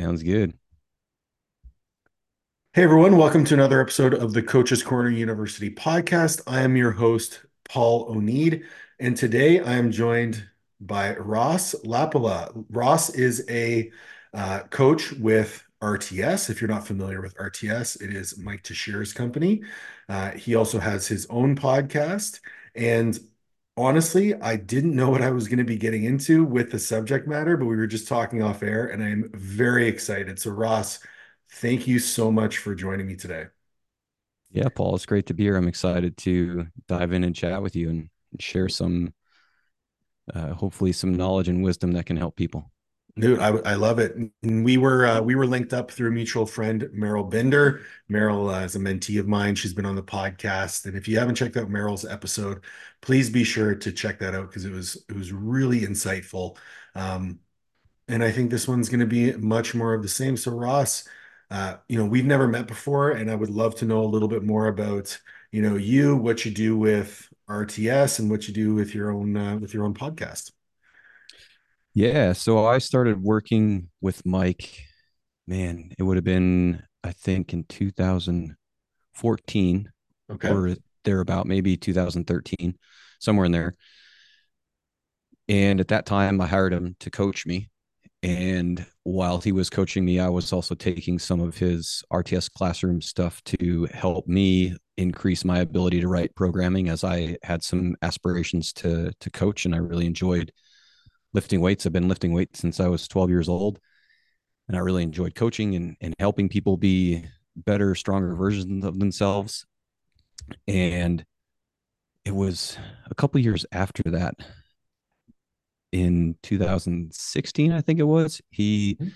Sounds good. Hey everyone, welcome to another episode of the Coaches Corner University podcast. I am your host, Paul Oneid, and today I am joined by Ross Leppala. Ross is a uh, coach with RTS. If you're not familiar with RTS, it is Mike Tuchscherer's company. Uh, he also has his own podcast. And honestly, I didn't know what I was going to be getting into with the subject matter, but we were just talking off air, and I'm very excited. So, Ross, Thank you so much for joining me today. Yeah, Paul, it's great to be here. I'm excited to dive in and chat with you and share some, uh, hopefully, some knowledge and wisdom that can help people. Dude, I, I love it. And we were uh, we were linked up through a mutual friend, Meryl Binder. Meryl uh, is a mentee of mine. She's been on the podcast, and if you haven't checked out Meryl's episode, please be sure to check that out because it was it was really insightful. Um, and I think this one's going to be much more of the same. So, Ross, uh, you know, we've never met before, and I would love to know a little bit more about, you know, you, what you do with RTS, and what you do with your own uh, with your own podcast. Yeah, so I started working with Mike. Man, it would have been I think in 2014 okay. or thereabout, maybe 2013, somewhere in there. And at that time, I hired him to coach me and while he was coaching me, I was also taking some of his RTS classroom stuff to help me increase my ability to write programming as I had some aspirations to to coach and I really enjoyed lifting weights. I've been lifting weights since I was 12 years old. And I really enjoyed coaching and, and helping people be better, stronger versions of themselves. And it was a couple years after that in 2016, I think it was, he mm-hmm.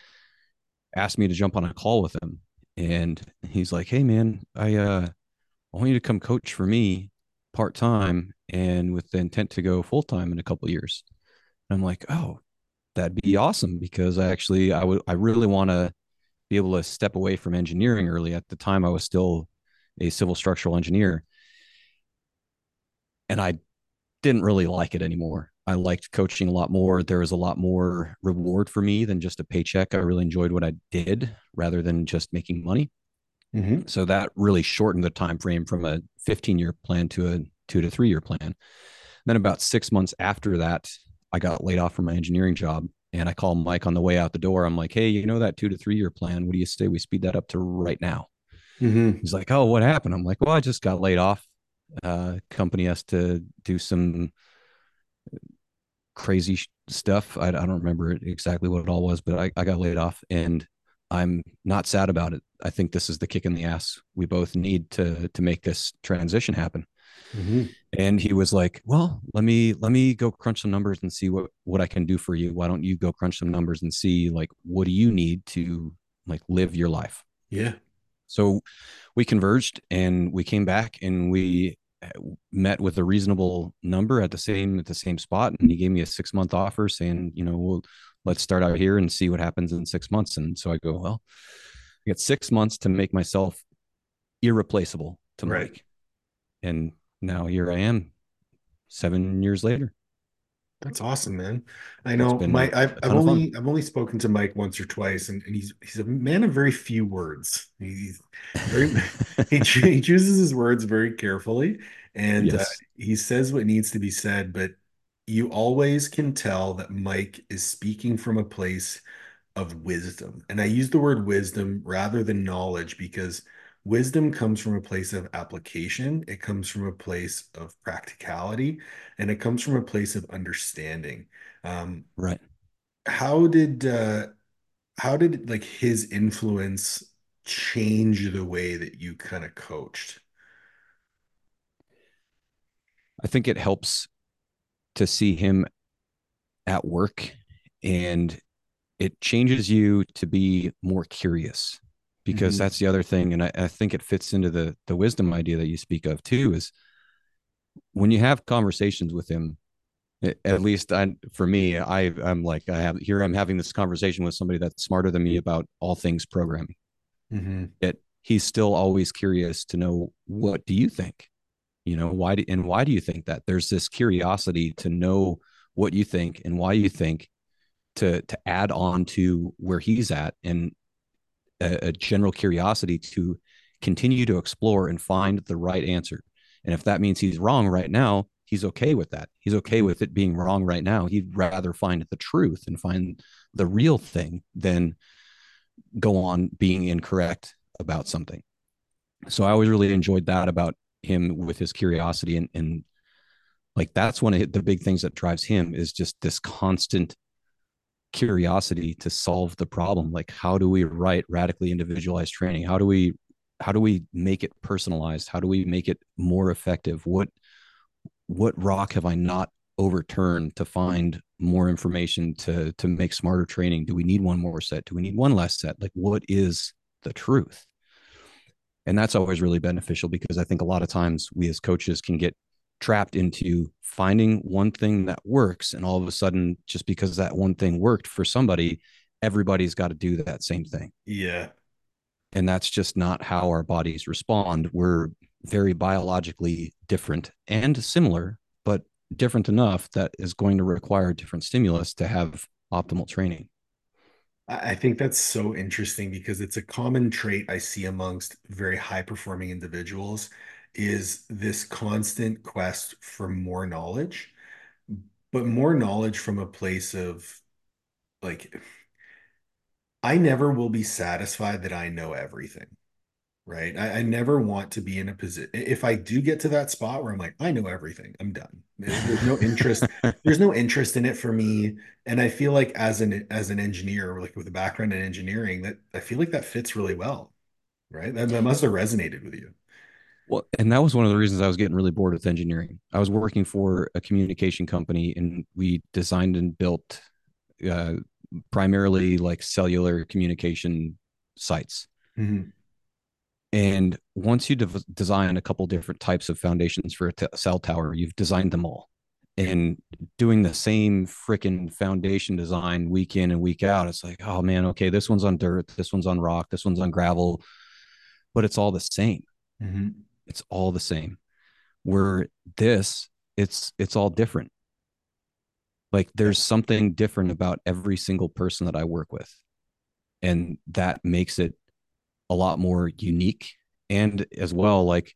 asked me to jump on a call with him. And he's like, Hey man, I uh I want you to come coach for me part time and with the intent to go full time in a couple years. And I'm like, oh, that'd be awesome because I actually I would I really want to be able to step away from engineering early. At the time, I was still a civil structural engineer, and I didn't really like it anymore. I liked coaching a lot more. There was a lot more reward for me than just a paycheck. I really enjoyed what I did rather than just making money. Mm-hmm. So that really shortened the time frame from a 15 year plan to a two to three year plan. Then about six months after that, I got laid off from my engineering job. And I call Mike on the way out the door. I'm like, hey, you know that two to three year plan? What do you say we speed that up to right now? Mm-hmm. He's like, oh, what happened? I'm like, well, I just got laid off. Uh, company has to do some crazy stuff. I, I, don't remember exactly what it all was, but I, I got laid off and I'm not sad about it. I think this is the kick in the ass we both need to to make this transition happen. Mm-hmm. And he was like, "Well, let me let me go crunch some numbers and see what what I can do for you. Why don't you go crunch some numbers and see like what do you need to like live your life?" Yeah. So we converged and we came back and we uh, met with a reasonable number at the same at the same spot and he gave me a six month offer saying you know well let's start out here and see what happens in six months and so i go well i got six months to make myself irreplaceable to right. mike and now here i am seven years later that's awesome, man. I know Mike. I've, I've only I've only spoken to Mike once or twice, and, and he's he's a man of very few words. He's very he, he chooses his words very carefully, and uh, yes. uh, he says what needs to be said. But you always can tell that Mike is speaking from a place of wisdom, and I use the word wisdom rather than knowledge because wisdom comes from a place of application it comes from a place of practicality and it comes from a place of understanding. Um, right. how did uh how did like his influence change the way that you kind of coached? I think it helps to see him at work and it changes you to be more curious because mm-hmm. that's the other thing and I, I, think it fits into the the wisdom idea that you speak of too is when you have conversations with him at least I, for me I, i'm like i have here i'm having this conversation with somebody that's smarter than me about all things programming mm-hmm. Yet he's still always curious to know what do you think you know why do, and why do you think that there's this curiosity to know what you think and why you think to to add on to where he's at and a, a general curiosity to continue to explore and find the right answer. And if that means he's wrong right now, he's okay with that. He's okay with it being wrong right now. He'd rather find the truth and find the real thing than go on being incorrect about something. So I always really enjoyed that about him with his curiosity and, and like that's one of the big things that drives him is just this constant curiosity to solve the problem like how do we write radically individualized training? How do we how do we make it personalized? How do we make it more effective? What what rock have i not overturned to find more information to to make smarter training? Do we need one more set? Do we need one less set? Like what is the truth? And that's always really beneficial because i think a lot of times we as coaches can get trapped into finding one thing that works and all of a sudden just because that one thing worked for somebody everybody's got to do that same thing. Yeah. And that's just not how our bodies respond. We're very biologically different and similar but different enough that is going to require different stimulus to have optimal training. I think that's so interesting because it's a common trait I see amongst very high performing individuals is this constant quest for more knowledge, but more knowledge from a place of like, I never will be satisfied that I know everything. Right. I, I never want to be in a position. If I do get to that spot where I'm like, I know everything, I'm done. There's no interest. there's no interest in it for me. And I feel like as an as an engineer, like with a background in engineering, that I feel like that fits really well. Right. That, that must have resonated with you. Well, and that was one of the reasons I was getting really bored with engineering. I was working for a communication company and we designed and built uh, primarily like cellular communication sites. Mm-hmm. And once you de- design a couple different types of foundations for a t- cell tower, you've designed them all. And doing the same freaking foundation design week in and week out, it's like, oh man, okay, this one's on dirt, this one's on rock, this one's on gravel, but it's all the same. Mm-hmm it's all the same. Where this it's it's all different. Like there's something different about every single person that i work with. And that makes it a lot more unique. And as well like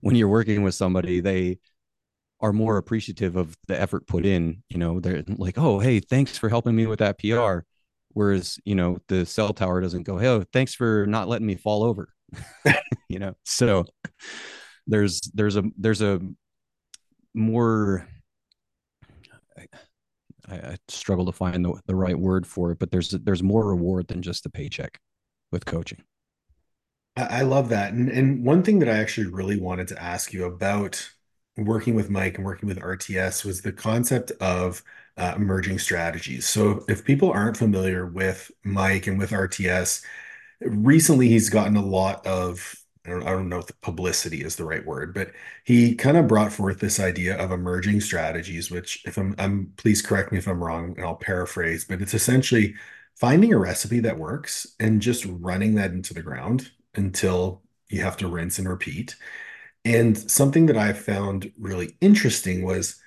when you're working with somebody they are more appreciative of the effort put in you know? They're like oh hey thanks for helping me with that pr whereas you know the cell tower doesn't go hey oh, thanks for not letting me fall over you know so there's there's a there's a more I, I, struggle to find the, the right word for it, but there's there's more reward than just the paycheck with coaching. I love that. And and one thing that I actually really wanted to ask you about working with Mike and working with RTS was the concept of uh, emerging strategies. So if people aren't familiar with Mike and with RTS, recently he's gotten a lot of I don't, I don't know if the publicity is the right word, but he kind of brought forth this idea of emerging strategies, which if I'm, I'm please correct me if I'm wrong, and I'll paraphrase, but it's essentially finding a recipe that works and just running that into the ground until you have to rinse and repeat. And something that I found really interesting was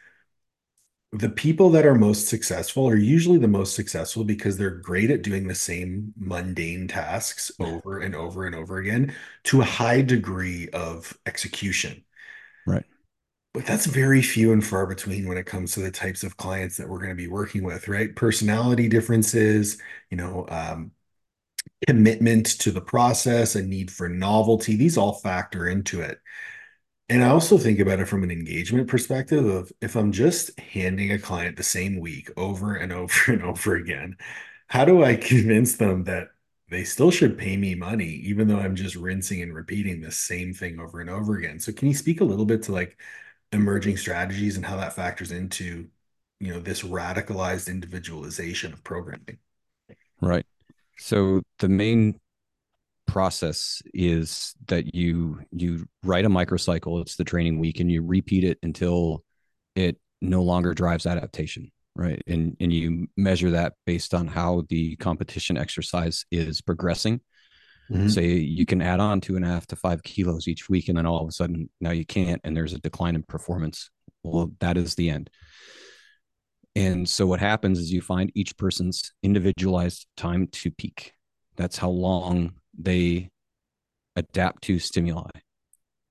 the people that are most successful are usually the most successful because they're great at doing the same mundane tasks over and over and over again to a high degree of execution. Right. But that's very few and far between when it comes to the types of clients that we're going to be working with, right? Personality differences, you know, um, commitment to the process, a need for novelty, these all factor into it. And I also think about it from an engagement perspective of if I'm just handing a client the same week over and over and over again, how do I convince them that they still should pay me money, even though I'm just rinsing and repeating the same thing over and over again? So can you speak a little bit to like emerging strategies and how that factors into, you know, this radicalized individualization of programming? Right. So the main process is that you you write a microcycle it's the training week and you repeat it until it no longer drives adaptation right and and you measure that based on how the competition exercise is progressing mm-hmm. say you can add on two and a half to five kilos each week and then all of a sudden now you can't and there's a decline in performance well that is the end And so what happens is you find each person's individualized time to peak. That's how long they adapt to stimuli.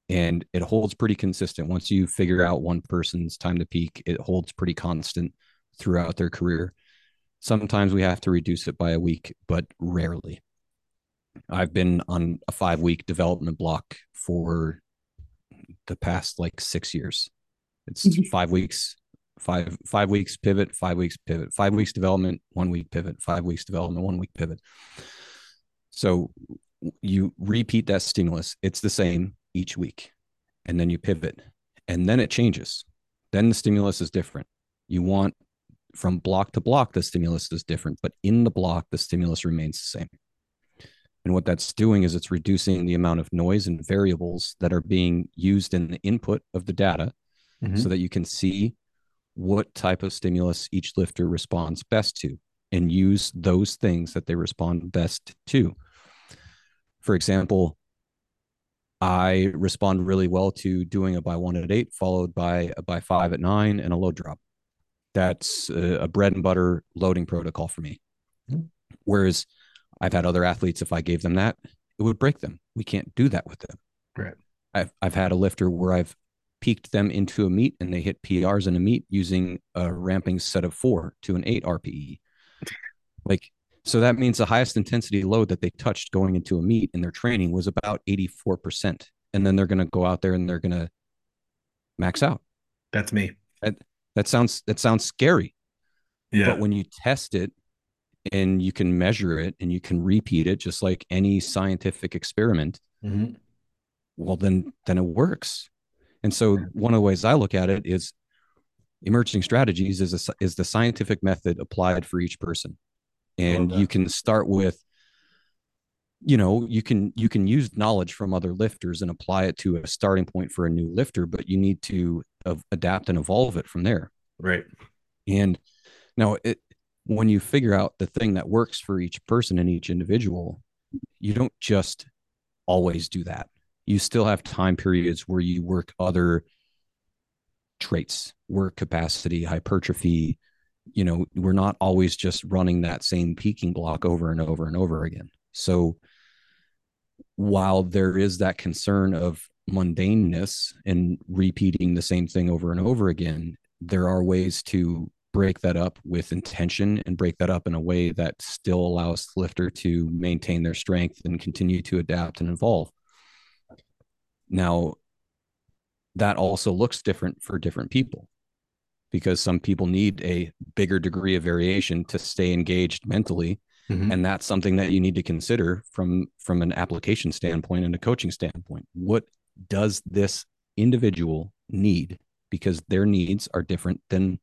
And it holds pretty consistent. Once you figure out one person's time to peak, it holds pretty constant throughout their career. Sometimes we have to reduce it by a week, but rarely. I've been on a five week development block for the past like six years. It's mm-hmm. five weeks, five five weeks pivot, five weeks pivot, five weeks development, one week pivot, five weeks development, one week pivot. So you repeat that stimulus. It's the same each week, and then you pivot, and then it changes. Then the stimulus is different. You want from block to block, the stimulus is different, but in the block, the stimulus remains the same. And what that's doing is it's reducing the amount of noise and variables that are being used in the input of the data mm-hmm. so that you can see what type of stimulus each lifter responds best to and use those things that they respond best to. For example, I respond really well to doing a by one at eight, followed by a by five at nine and a load drop. That's a, a bread and butter loading protocol for me. Mm-hmm. Whereas I've had other athletes, if I gave them that, it would break them. We can't do that with them. Right. I've I've had a lifter where I've peaked them into a meet and they hit PRs in a meet using a ramping set of four to an eight RPE. Like, so that means the highest intensity load that they touched going into a meet in their training was about 84%. And then they're going to go out there and they're going to max out. That's me. That, that sounds, that sounds scary. Yeah. But when you test it and you can measure it and you can repeat it just like any scientific experiment mm-hmm. well then then it works and so one of the ways i look at it is emerging strategies is a, is the scientific method applied for each person and you can start with you know you can you can use knowledge from other lifters and apply it to a starting point for a new lifter but you need to uh, adapt and evolve it from there right and now it, when you figure out the thing that works for each person and each individual, you don't just always do that. You still have time periods where you work other traits, work capacity, hypertrophy. You know, we're not always just running that same peaking block over and over and over again. So while there is that concern of mundaneness and repeating the same thing over and over again, there are ways to break that up with intention and break that up in a way that still allows the lifter to maintain their strength and continue to adapt and evolve. Now, that also looks different for different people because some people need a bigger degree of variation to stay engaged mentally mm-hmm. and that's something that you need to consider from from an application standpoint and a coaching standpoint what does this individual need because their needs are different than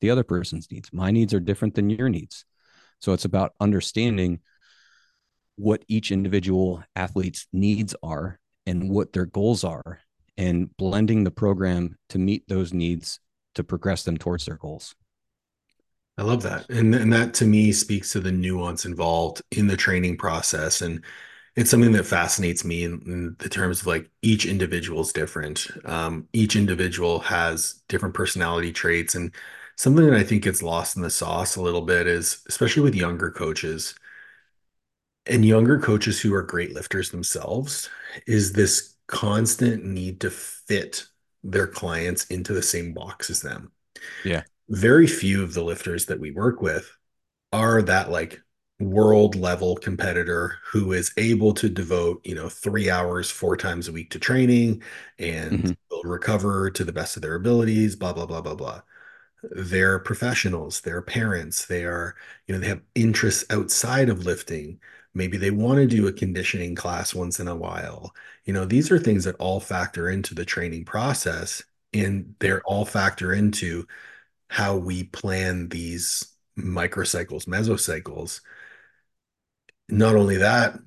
the other person's needs. My needs are different than your needs. So it's about understanding what each individual athlete's needs are and what their goals are and blending the program to meet those needs to progress them towards their goals. I love that. And, and that to me speaks to the nuance involved in the training process. And it's something that fascinates me in, in the terms of like each individual is different. Um, each individual has different personality traits. And something that I think gets lost in the sauce a little bit is, especially with younger coaches and younger coaches who are great lifters themselves, is this constant need to fit their clients into the same box as them. Yeah. Very few of the lifters that we work with are that like world level competitor who is able to devote you know three hours four times a week to training and mm-hmm. will recover to the best of their abilities blah blah blah blah blah they're professionals they're parents they are you know they have interests outside of lifting maybe they want to do a conditioning class once in a while. You know these are things that all factor into the training process and they're all factor into how we plan these microcycles mesocycles. Not only that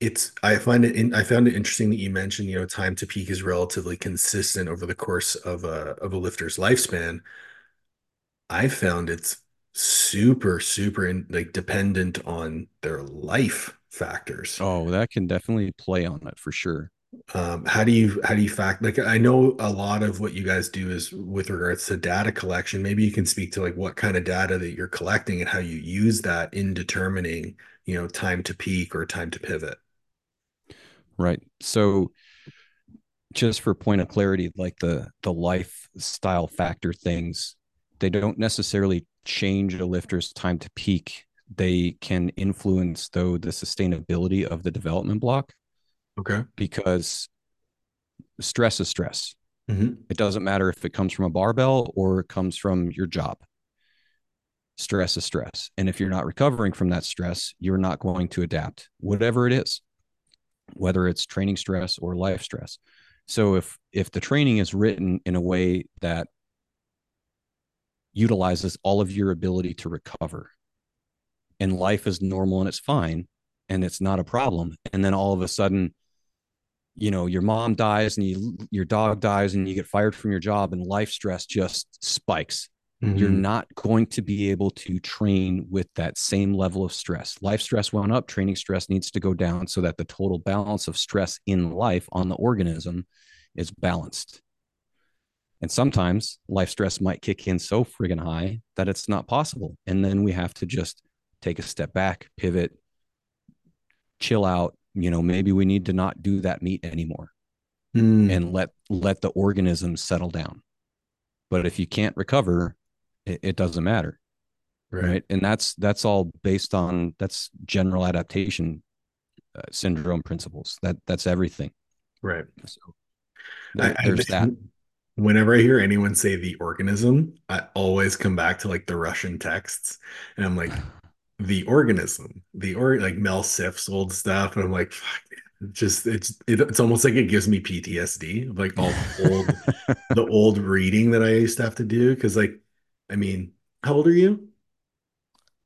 it's i find it in, i found it interesting that you mentioned you know time to peak is relatively consistent over the course of a of a lifter's lifespan. I found it's super super in, like dependent on their life factors oh that can definitely play on it for sure um, how do you how do you fact like I know a lot of what you guys do is with regards to data collection. Maybe you can speak to like what kind of data that you're collecting and how you use that in determining, you know, time to peak or time to pivot. Right. So just for point of clarity, like the the lifestyle factor things, they don't necessarily change a lifter's time to peak. They can influence though the sustainability of the development block. Okay. Because stress is stress. Mm-hmm. It doesn't matter if it comes from a barbell or it comes from your job. Stress is stress. And if you're not recovering from that stress, you're not going to adapt, whatever it is, whether it's training stress or life stress. So if if the training is written in a way that utilizes all of your ability to recover. And life is normal and it's fine and it's not a problem. And then all of a sudden you know your mom dies and you your dog dies and you get fired from your job and life stress just spikes. Mm-hmm. you're not going to be able to train with that same level of stress. Life stress went up training stress needs to go down so that the total balance of stress in life on the organism is balanced and sometimes life stress might kick in so friggin' high that it's not possible. And then we have to just take a step back pivot chill out. You know maybe we need to not do that meet anymore mm. and let let the organism settle down. But if you can't recover it, it doesn't matter right. right. and that's that's all based on that's general adaptation uh, syndrome principles. That that's everything. Right. So there, I, there's I, that whenever i hear anyone say the organism i always come back to like the russian texts and i'm like the organism, the or like Mel Siff's old stuff, and I'm like, fuck, just it's it, it's almost like it gives me PTSD, like all the old the old reading that I used to have to do. Because like, I mean, how old are you?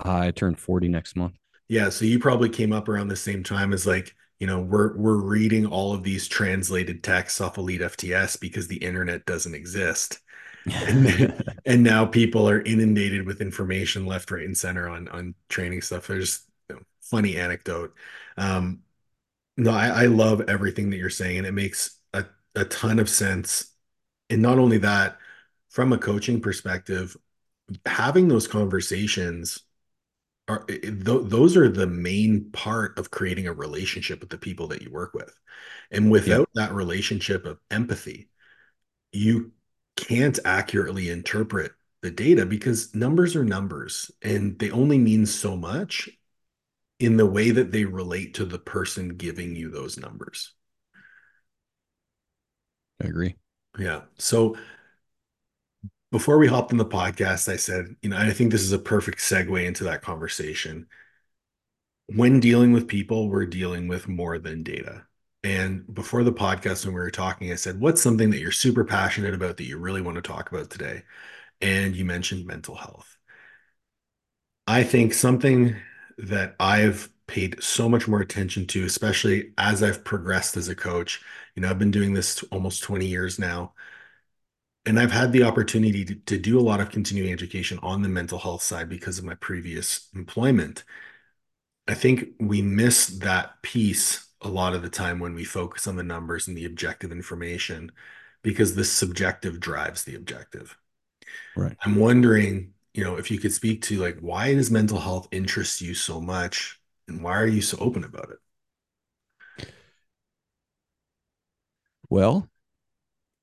I turned 40 next month. Yeah, so you probably came up around the same time as like you know we're we're reading all of these translated texts off Elite FTS because the internet doesn't exist and, and now people are inundated with information left, right, and center on on training stuff. There's you know, funny anecdote. Um, no, I, I love everything that you're saying, and it makes a, a ton of sense. And not only that, from a coaching perspective, having those conversations are th- those are the main part of creating a relationship with the people that you work with. And without that relationship of empathy, you can't accurately interpret the data because numbers are numbers and they only mean so much in the way that they relate to the person giving you those numbers. I agree. Yeah. So before we hopped in the podcast, I said, you know, I think this is a perfect segue into that conversation. When dealing with people, we're dealing with more than data. And before the podcast, when we were talking, I said, What's something that you're super passionate about that you really want to talk about today? And you mentioned mental health. I think something that I've paid so much more attention to, especially as I've progressed as a coach. You know, I've been doing this almost 20 years now. And I've had the opportunity to, to do a lot of continuing education on the mental health side because of my previous employment. I think we miss that piece a lot of the time when we focus on the numbers and the objective information because the subjective drives the objective. Right. I'm wondering, you know, if you could speak to like why does mental health interest you so much and why are you so open about it? Well,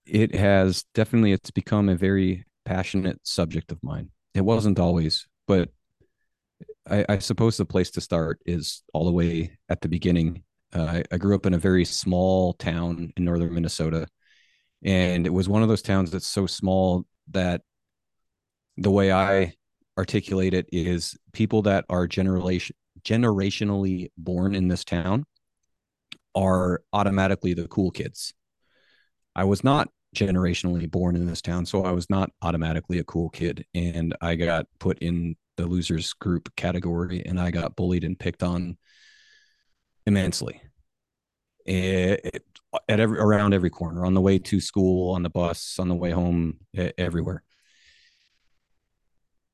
it has definitely it's become a very passionate subject of mine. It wasn't always, but I, I suppose the place to start is all the way at the beginning uh, I, grew up in a very small town in northern Minnesota, and it was one of those towns that's so small that the way I articulate it is people that are generation generationally born in this town are automatically the cool kids. I was not generationally born in this town, so I was not automatically a cool kid, and I got put in the losers group category, and I got bullied and picked on immensely. It, at every around every corner, on the way to school, on the bus, on the way home, everywhere.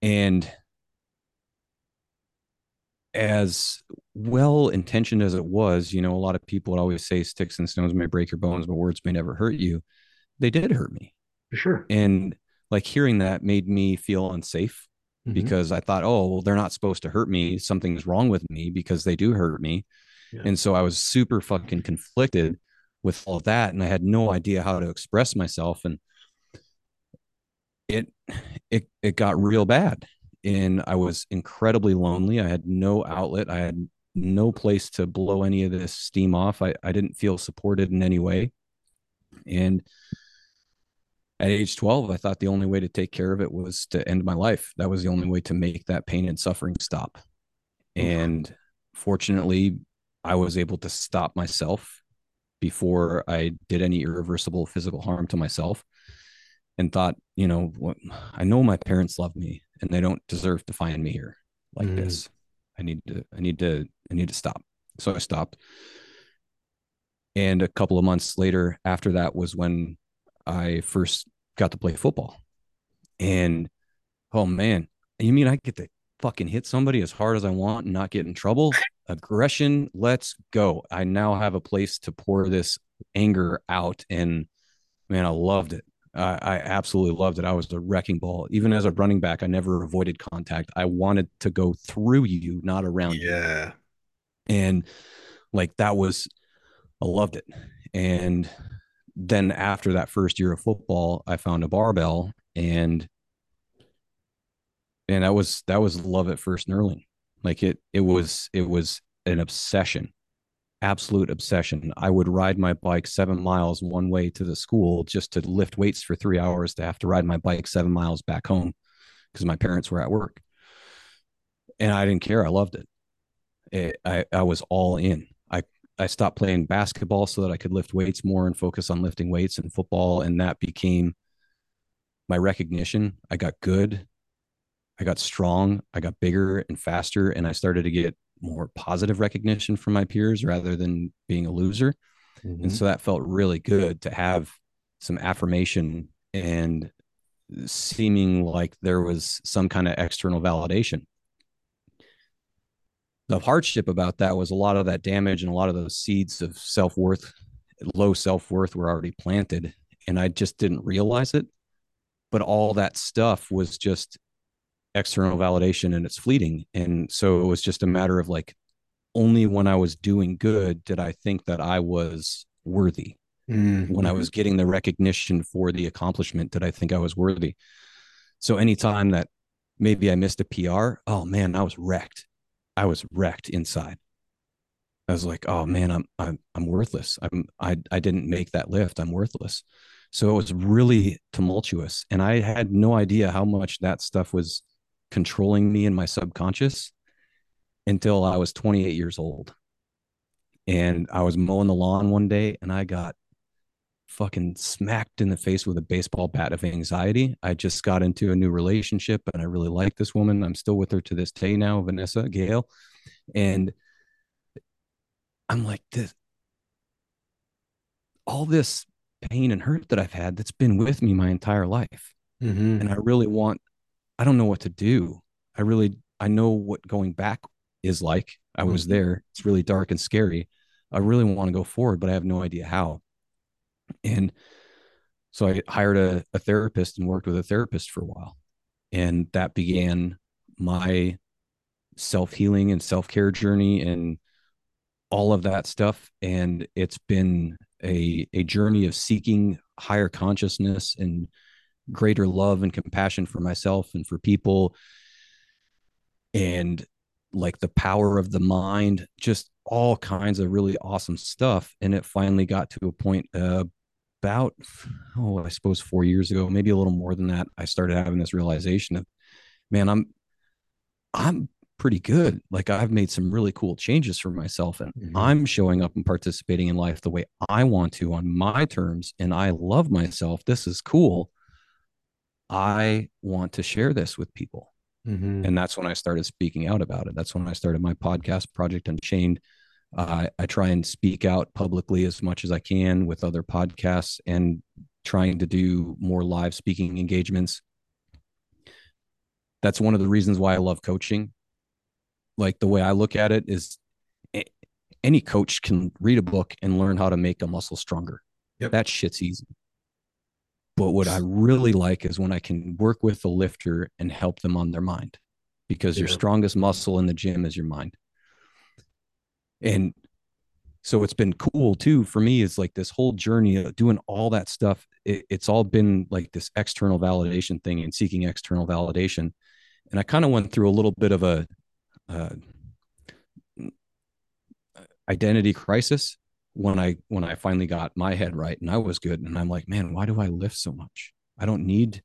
And as well intentioned as it was, you know, a lot of people would always say sticks and stones may break your bones, but words may never hurt you. They did hurt me. For sure. And like hearing that made me feel unsafe mm-hmm. because I thought, oh, well, they're not supposed to hurt me. Something's wrong with me because they do hurt me. Yeah. And so I was super fucking conflicted with all of that. And I had no idea how to express myself. And it it it got real bad and I was incredibly lonely. I had no outlet. I had no place to blow any of this steam off. I, I didn't feel supported in any way. And at age 12, I thought the only way to take care of it was to end my life. That was the only way to make that pain and suffering stop. And fortunately, I was able to stop myself before I did any irreversible physical harm to myself and thought, you know, what I know my parents love me and they don't deserve to find me here like mm. this. I need to, I need to, I need to stop. So I stopped. And a couple of months later, after that was when I first got to play football. And oh man, you mean I get to fucking hit somebody as hard as I want and not get in trouble? Aggression, let's go. I now have a place to pour this anger out. And man, I loved it. Uh, I absolutely loved it. I was a wrecking ball. Even as a running back, I never avoided contact. I wanted to go through you, not around yeah. you. Yeah. And like that was, I loved it. And then after that first year of football, I found a barbell and and that was that was love at first knurling. Like it it was it was an obsession absolute obsession. I would ride my bike seven miles one way to the school just to lift weights for three hours to have to ride my bike seven miles back home because my parents were at work. And I didn't care. I loved it. it. I, I was all in. I, stopped playing basketball so that I could lift weights more and focus on lifting weights and football. And that became my recognition. I got good. I got strong. I got bigger and faster. And I started to get more positive recognition from my peers rather than being a loser. Mm-hmm. And so that felt really good to have some affirmation and seeming like there was some kind of external validation. The hardship about that was a lot of that damage and a lot of those seeds of self worth, low self worth were already planted. And I just didn't realize it. But all that stuff was just external validation and it's fleeting. And so it was just a matter of like, only when I was doing good did I think that I was worthy. Mm-hmm. When I was getting the recognition for the accomplishment, did I think I was worthy? So anytime that maybe I missed a PR, oh man, I was wrecked. I was wrecked inside. I was like, oh man, I'm I'm I'm worthless. I'm I I didn't make that lift. I'm worthless. So it was really tumultuous. And I had no idea how much that stuff was controlling me in my subconscious until I was 28 years old. And I was mowing the lawn one day and I got fucking smacked in the face with a baseball bat of anxiety. I just got into a new relationship and I really like this woman. I'm still with her to this day now, Vanessa Gale. And I'm like, this all this pain and hurt that I've had that's been with me my entire life. Mm-hmm. And I really want I don't know what to do. I really I know what going back is like. I was mm-hmm. there. It's really dark and scary. I really want to go forward, but I have no idea how. And so I hired a, a therapist and worked with a therapist for a while. And that began my self healing and self care journey and all of that stuff. And it's been a, a journey of seeking higher consciousness and greater love and compassion for myself and for people and like the power of the mind just all kinds of really awesome stuff and it finally got to a point uh, about oh i suppose 4 years ago maybe a little more than that i started having this realization of man i'm i'm pretty good like i've made some really cool changes for myself and mm-hmm. i'm showing up and participating in life the way i want to on my terms and i love myself this is cool I want to share this with people. Mm-hmm. And that's when I started speaking out about it. That's when I started my podcast, Project Unchained. Uh, I try and speak out publicly as much as I can with other podcasts and trying to do more live speaking engagements. That's one of the reasons why I love coaching. like the way I look at it is any coach can read a book and learn how to make a muscle stronger. Yep. That shit's easy. But what I really like is when I can work with the lifter and help them on their mind because yeah. your strongest muscle in the gym is your mind. And so it's been cool too for me is like this whole journey of doing all that stuff. It, it's all been like this external validation thing and seeking external validation. And i kind of went through a little bit of a uh, identity crisis when i when i finally got my head right and i was good. And i'm like man why do i lift so much? I don't need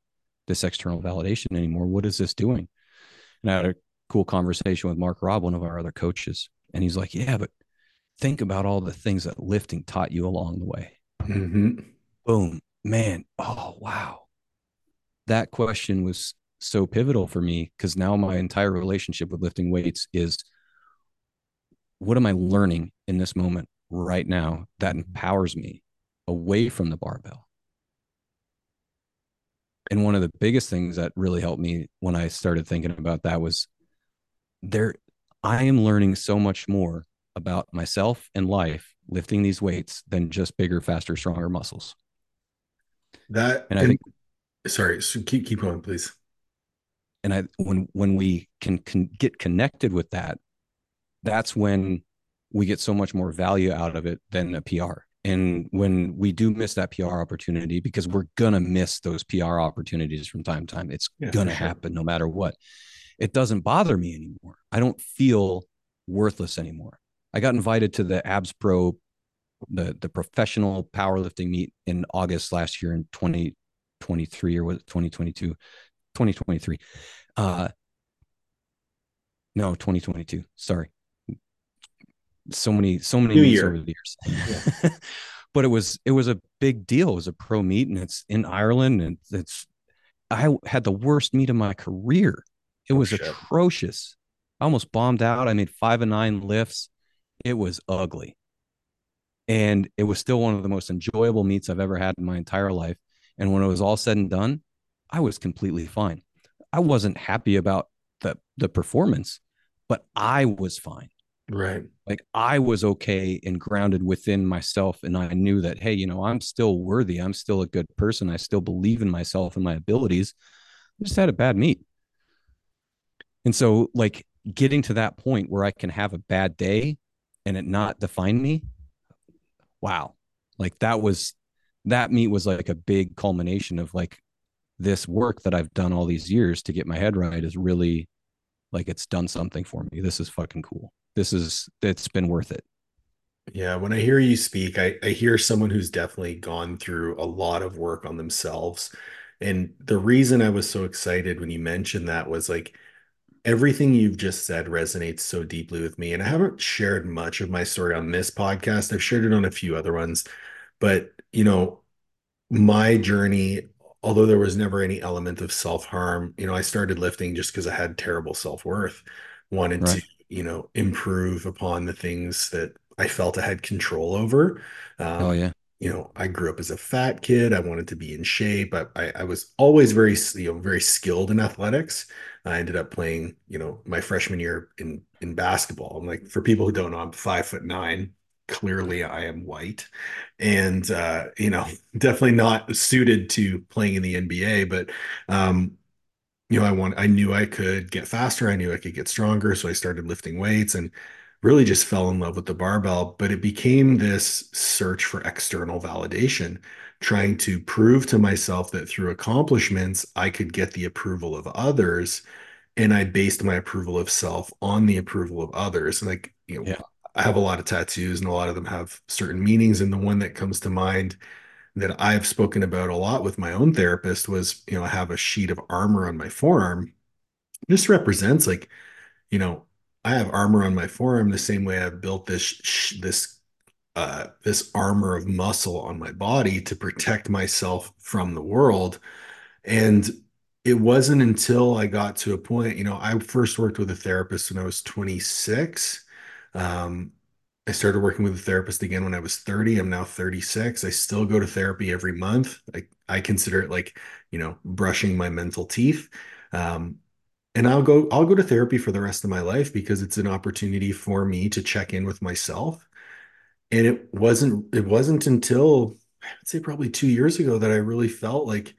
this external validation anymore. What is this doing? And i had a cool conversation with mark robb one of our other coaches and he's like yeah but think about all the things that lifting taught you along the way. Mm-hmm. Boom, man. Oh, wow. That question was so pivotal for me because now my entire relationship with lifting weights is what am I learning in this moment right now that empowers me away from the barbell? And one of the biggest things that really helped me when I started thinking about that was there, I am learning so much more about myself and life lifting these weights than just bigger, faster, stronger muscles. That and I and, think sorry, so keep keep going, please. And I when when we can, can get connected with that, that's when we get so much more value out of it than a PR. And when we do miss that PR opportunity, because we're gonna miss those PR opportunities from time to time, it's yeah, gonna sure. happen no matter what. It doesn't bother me anymore. I don't feel worthless anymore. I got invited to the Abs Pro, the the professional powerlifting meet in August last year in 2023 or was it 2022? 2023. Uh no, 2022. Sorry. So many, so many meets over the years. Yeah. but it was it was a big deal. It was a pro meet and it's in Ireland and it's I had the worst meet of my career. It oh, was oh, atrocious. I almost bombed out. I made five and nine lifts it was ugly. And it was still one of the most enjoyable meets I've ever had in my entire life. And when it was all said and done, I was completely fine. I wasn't happy about the the performance, but I was fine. Right. Like I was okay and grounded within myself. And I knew that, hey, you know, I'm still worthy. I'm still a good person. I still believe in myself and my abilities. I just had a bad meet. And so, like, getting to that point where I can have a bad day and it not define me wow like that was that meet was like a big culmination of like this work that I've done all these years to get my head right is really like it's done something for me. This is fucking cool. This is it's been worth it. Yeah, when I hear you speak, I, I hear someone who's definitely gone through a lot of work on themselves. And the reason I was so excited when you mentioned that was like everything you've just said resonates so deeply with me. And I haven't shared much of my story on this podcast. I've shared it on a few other ones. But, you know, my journey, although there was never any element of self harm, you know, I started lifting just because I had terrible self worth, wanted right. to, you know, improve upon the things that I felt I had control over. Um, oh, yeah you know, I grew up as a fat kid. I wanted to be in shape. I, I, I, was always very, you know, very skilled in athletics. I ended up playing, you know, my freshman year in in basketball. I'm like, for people who don't know, I'm five foot nine. Clearly, I am white, and uh, you know, definitely not suited to playing in the NBA. But um, you know, I want, I knew I could get faster. I knew I could get stronger, so I started lifting weights and really just fell in love with the barbell, but it became this search for external validation, trying to prove to myself that through accomplishments, I could get the approval of others. And I based my approval of self on the approval of others. And like, you know, yeah. I have a lot of tattoos and a lot of them have certain meanings. And the one that comes to mind that I've spoken about a lot with my own therapist was, you know, I have a sheet of armor on my forearm. This represents like, you know, I have armor on my forearm the same way I've built this this uh, this armor of muscle on my body to protect myself from the world. And it wasn't until I got to a point, you know, I first worked with a therapist when I was 26. Um, I started working with a therapist again when I was 30. I'm now 36. I still go to therapy every month. I, I consider it like, you know, brushing my mental teeth. Um, and I'll go I'll go to therapy for the rest of my life because it's an opportunity for me to check in with myself. And it wasn't it wasn't until I'd say probably 2 years ago that I really felt like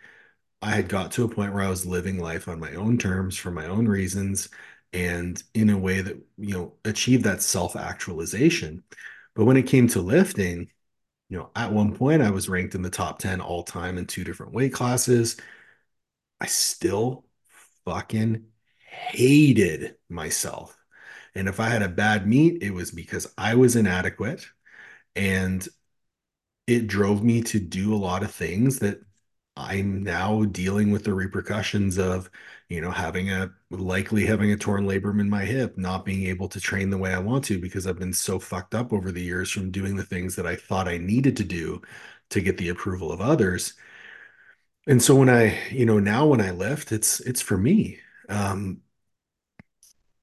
I had got to a point where I was living life on my own terms for my own reasons and in a way that, you know, achieved that self-actualization. But when it came to lifting, you know, at one point I was ranked in the top 10 all time in two different weight classes. I still fucking hated myself. And if I had a bad meet, it was because I was inadequate and it drove me to do a lot of things that I'm now dealing with the repercussions of, you know, having a likely having a torn labrum in my hip, not being able to train the way I want to because I've been so fucked up over the years from doing the things that I thought I needed to do to get the approval of others. And so when I, you know, now when I lift, it's it's for me. Um,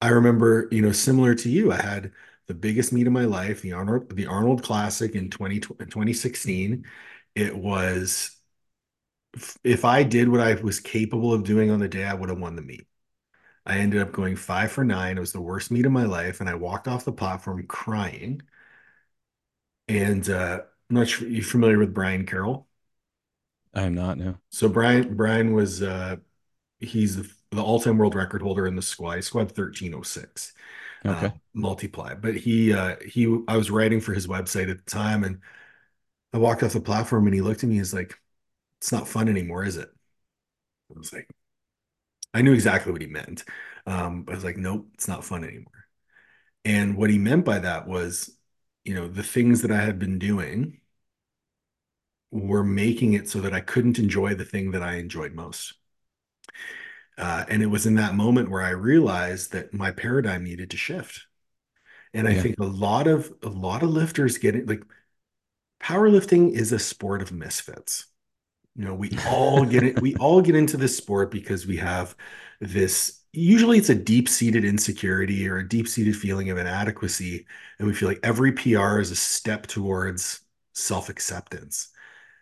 I remember, you know, similar to you, I had the biggest meet of my life, the Arnold, the Arnold Classic in 20, 2016. It was if I did what I was capable of doing on the day, I would have won the meet. I ended up going five for nine. It was the worst meet of my life, and I walked off the platform crying. And uh, I'm not sure you're familiar with Brian Carroll. I am not. No. So Brian Brian was uh, he's the, the all-time world record holder in the squad squad 1306 okay uh, multiply but he uh he i was writing for his website at the time and i walked off the platform and he looked at me he's like it's not fun anymore, is it? I was like, I knew exactly what he meant. Um, I was like, nope, it's not fun anymore. And what he meant by that was, you know, the things that I had been doing were making it so that I couldn't enjoy the thing that I enjoyed most. Uh, and it was in that moment where I realized that my paradigm needed to shift. And I yeah. think a lot of a lot of lifters get it like powerlifting is a sport of misfits. You know, we all get it. We all get into this sport because we have this. Usually, it's a deep-seated insecurity or a deep-seated feeling of inadequacy, and we feel like every PR is a step towards self-acceptance.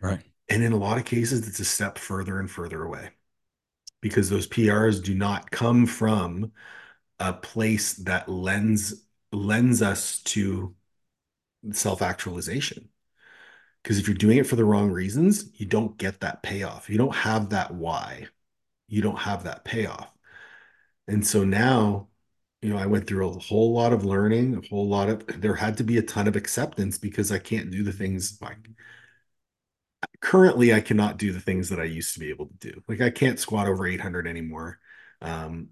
Right. And in a lot of cases, it's a step further and further away because those PRs do not come from a place that lends lends us to self-actualization. Because if you're doing it for the wrong reasons, you don't get that payoff. You don't have that why. You don't have that payoff. And so now, you know, I went through a whole lot of learning, a whole lot of, there had to be a ton of acceptance because I can't do the things like, currently I cannot do the things that I used to be able to do. Like I can't squat over 800 anymore. Um,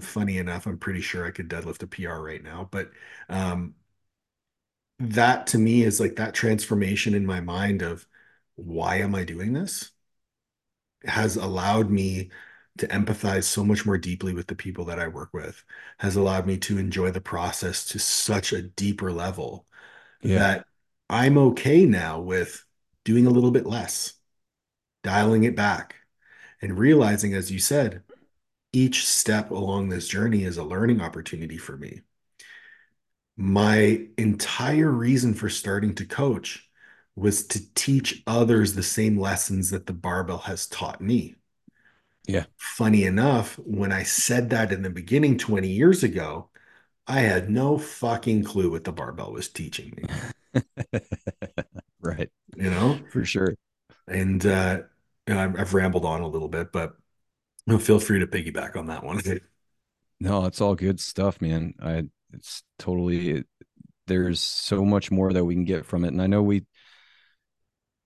funny enough, I'm pretty sure I could deadlift a PR right now, but um, that to me is like that transformation in my mind of why am I doing this has allowed me to empathize so much more deeply with the people that I work with, has allowed me to enjoy the process to such a deeper level yeah. that I'm okay now with doing a little bit less, dialing it back, and realizing, as you said, each step along this journey is a learning opportunity for me my entire reason for starting to coach was to teach others the same lessons that the barbell has taught me. Yeah. Funny enough, when I said that in the beginning 20 years ago, I had no fucking clue what the barbell was teaching me. You know, for sure. And uh, I've rambled on a little bit, but feel free to piggyback on that one. No, it's all good stuff, man. I it's totally there's so much more that we can get from it and i know we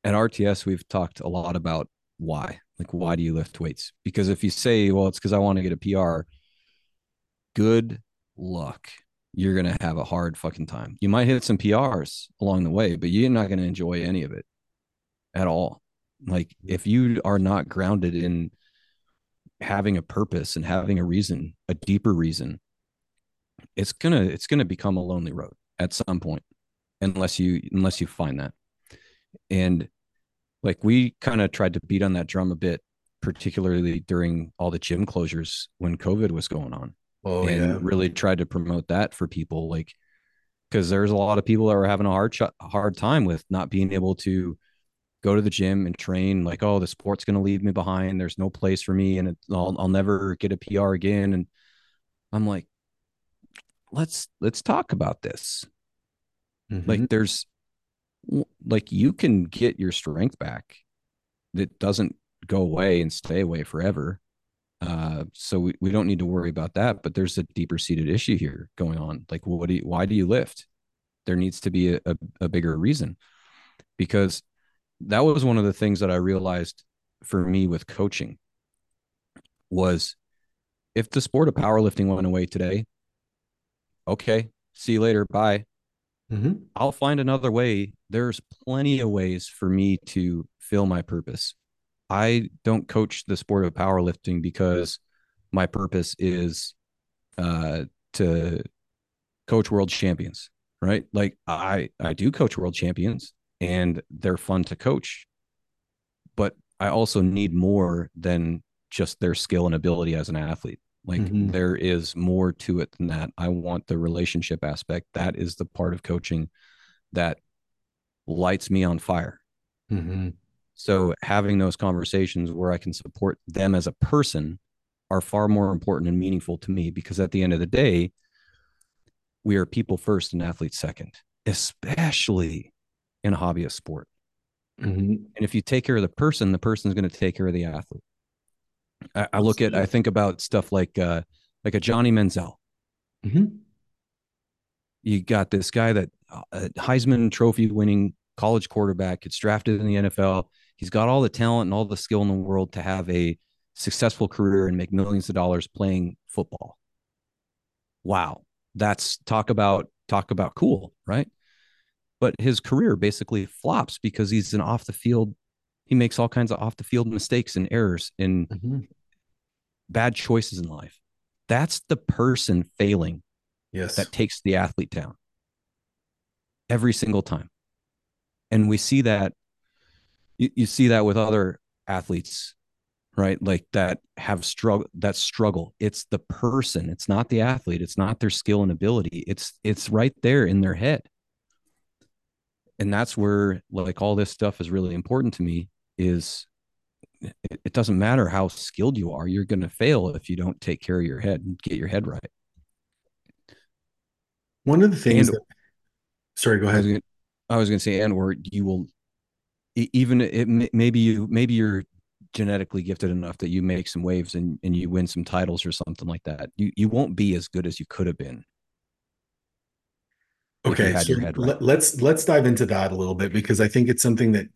at rts we've talked a lot about why like why do you lift weights because if you say well it's because i want to get a pr good luck you're going to have a hard fucking time. You might hit some prs along the way but you're not going to enjoy any of it at all. Like if you are not grounded in having a purpose and having a reason a deeper reason it's gonna it's gonna become a lonely road at some point unless you unless you find that. And like we kind of tried to beat on that drum a bit particularly during all the gym closures when covid was going on oh, and yeah. really tried to promote that for people like because there's a lot of people that were having a hard ch- hard time with not being able to go to the gym and train like oh the sport's going to leave me behind there's no place for me and it, I'll, I'll never get a pr again and i'm like let's let's talk about this mm-hmm. like there's like you can get your strength back that doesn't go away and stay away forever uh, so we, we don't need to worry about that but there's a deeper seated issue here going on like what do you why do you lift there needs to be a, a, a bigger reason because that was one of the things that I realized for me with coaching was if the sport of powerlifting went away today, okay, see you later, bye. Mm-hmm. I'll find another way. There's plenty of ways for me to fill my purpose. I don't coach the sport of powerlifting because my purpose is uh, to coach world champions, right? Like I I do coach world champions and they're fun to coach. But I also need more than just their skill and ability as an athlete. Like mm-hmm. there is more to it than that. I want the relationship aspect. That is the part of coaching that lights me on fire. Mm-hmm. So having those conversations where I can support them as a person are far more important and meaningful to me because at the end of the day, we are people first and athletes second, especially in a hobbyist sport. Mm-hmm. And if you take care of the person, the person's going to take care of the athlete. I, I, look at, I think about stuff like, uh, like a Johnny Manziel. Mm-hmm. You got this guy that uh, Heisman Trophy winning college quarterback gets drafted in the NFL. He's got all the talent and all the skill in the world to have a successful career and make millions of dollars playing football. Wow, that's talk about talk about cool, right? but his career basically flops because he's an off the field he makes all kinds of off the field mistakes and errors and mm-hmm. bad choices in life that's the person failing yes that takes the athlete down every single time and we see that you, you see that with other athletes right? Like that have struggle that struggle. It's the person. It's not the athlete. It's not their skill and ability. It's it's right there in their head. And that's where like all this stuff is really important to me is it, it doesn't matter how skilled you are you're going to fail if you don't take care of your head and get your head right. One of the things and, that, sorry go ahead. i was going to say and or you will even it maybe you maybe you're genetically gifted enough that you make some waves and, and you win some titles or something like that you you won't be as good as you could have been Okay, so right. let's let's dive into that a little bit because I think it's something that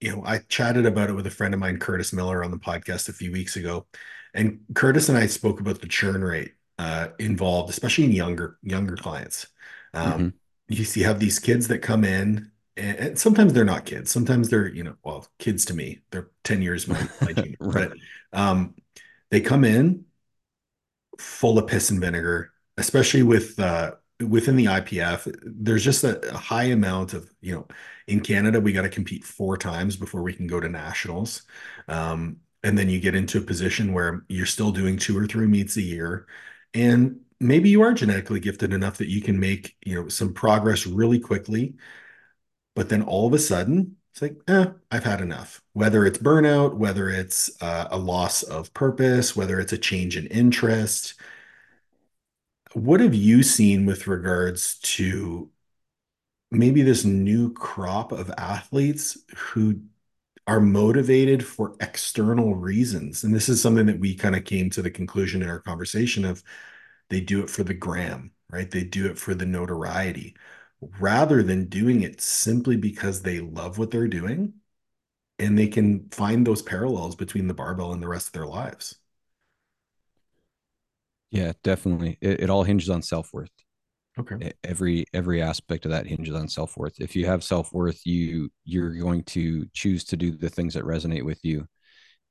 you know I chatted about it with a friend of mine, Curtis Miller, on the podcast a few weeks ago, and Curtis and I spoke about the churn rate uh, involved, especially in younger younger clients. Um, mm-hmm. You see, you have these kids that come in, and, sometimes they're not kids. Sometimes they're you know, well, kids to me, they're ten years my, my junior, right. but um, they come in full of piss and vinegar, especially with uh, within the IPF, there's just a, a, high amount of, you know, in Canada, we got to compete four times before we can go to nationals. Um, and then you get into a position where you're still doing two or three meets a year. And maybe you are genetically gifted enough that you can make, you know, some progress really quickly. But then all of a sudden, it's like, eh, I've had enough. Whether it's burnout, whether it's uh, a loss of purpose, whether it's a change in interest, what have you seen with regards to maybe this new crop of athletes who are motivated for external reasons? And this is something that we kind of came to the conclusion in our conversation of they do it for the gram, right? They do it for the notoriety rather than doing it simply because they love what they're doing and they can find those parallels between the barbell and the rest of their lives. Yeah, definitely. It, it all hinges on self worth. Okay. Every every aspect of that hinges on self worth. If you have self worth, you you're going to choose to do the things that resonate with you.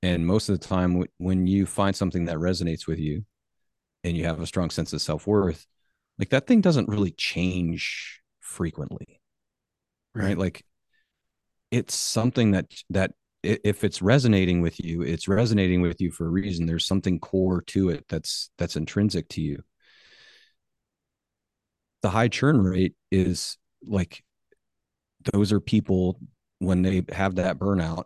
And most of the time, when you find something that resonates with you, and you have a strong sense of self worth, like that thing doesn't really change frequently, right? right? Like it's something that that if it's resonating with you it's resonating with you for a reason there's something core to it that's that's intrinsic to you the high churn rate is like those are people when they have that burnout,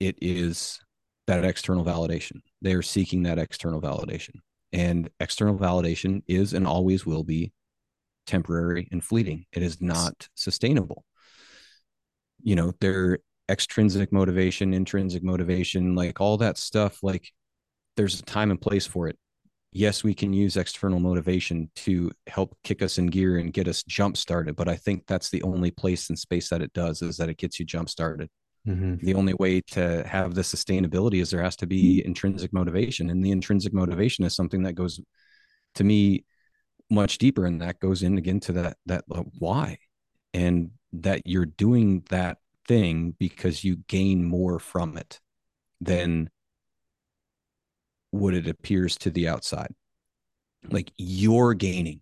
it is that external validation. They are seeking that external validation. And external validation is and always will be temporary and fleeting. It is not sustainable. You know, their extrinsic motivation, intrinsic motivation, like all that stuff, like there's a time and place for it. Yes, we can use external motivation to help kick us in gear and get us jump started, but I think that's the only place and space that it does is that it gets you jump started. Mm-hmm. The only way to have the sustainability is there has to be intrinsic motivation, and the intrinsic motivation is something that goes to me much deeper, and that goes in again to that that why, and that you're doing that thing because you gain more from it than what it appears to the outside. Like you're gaining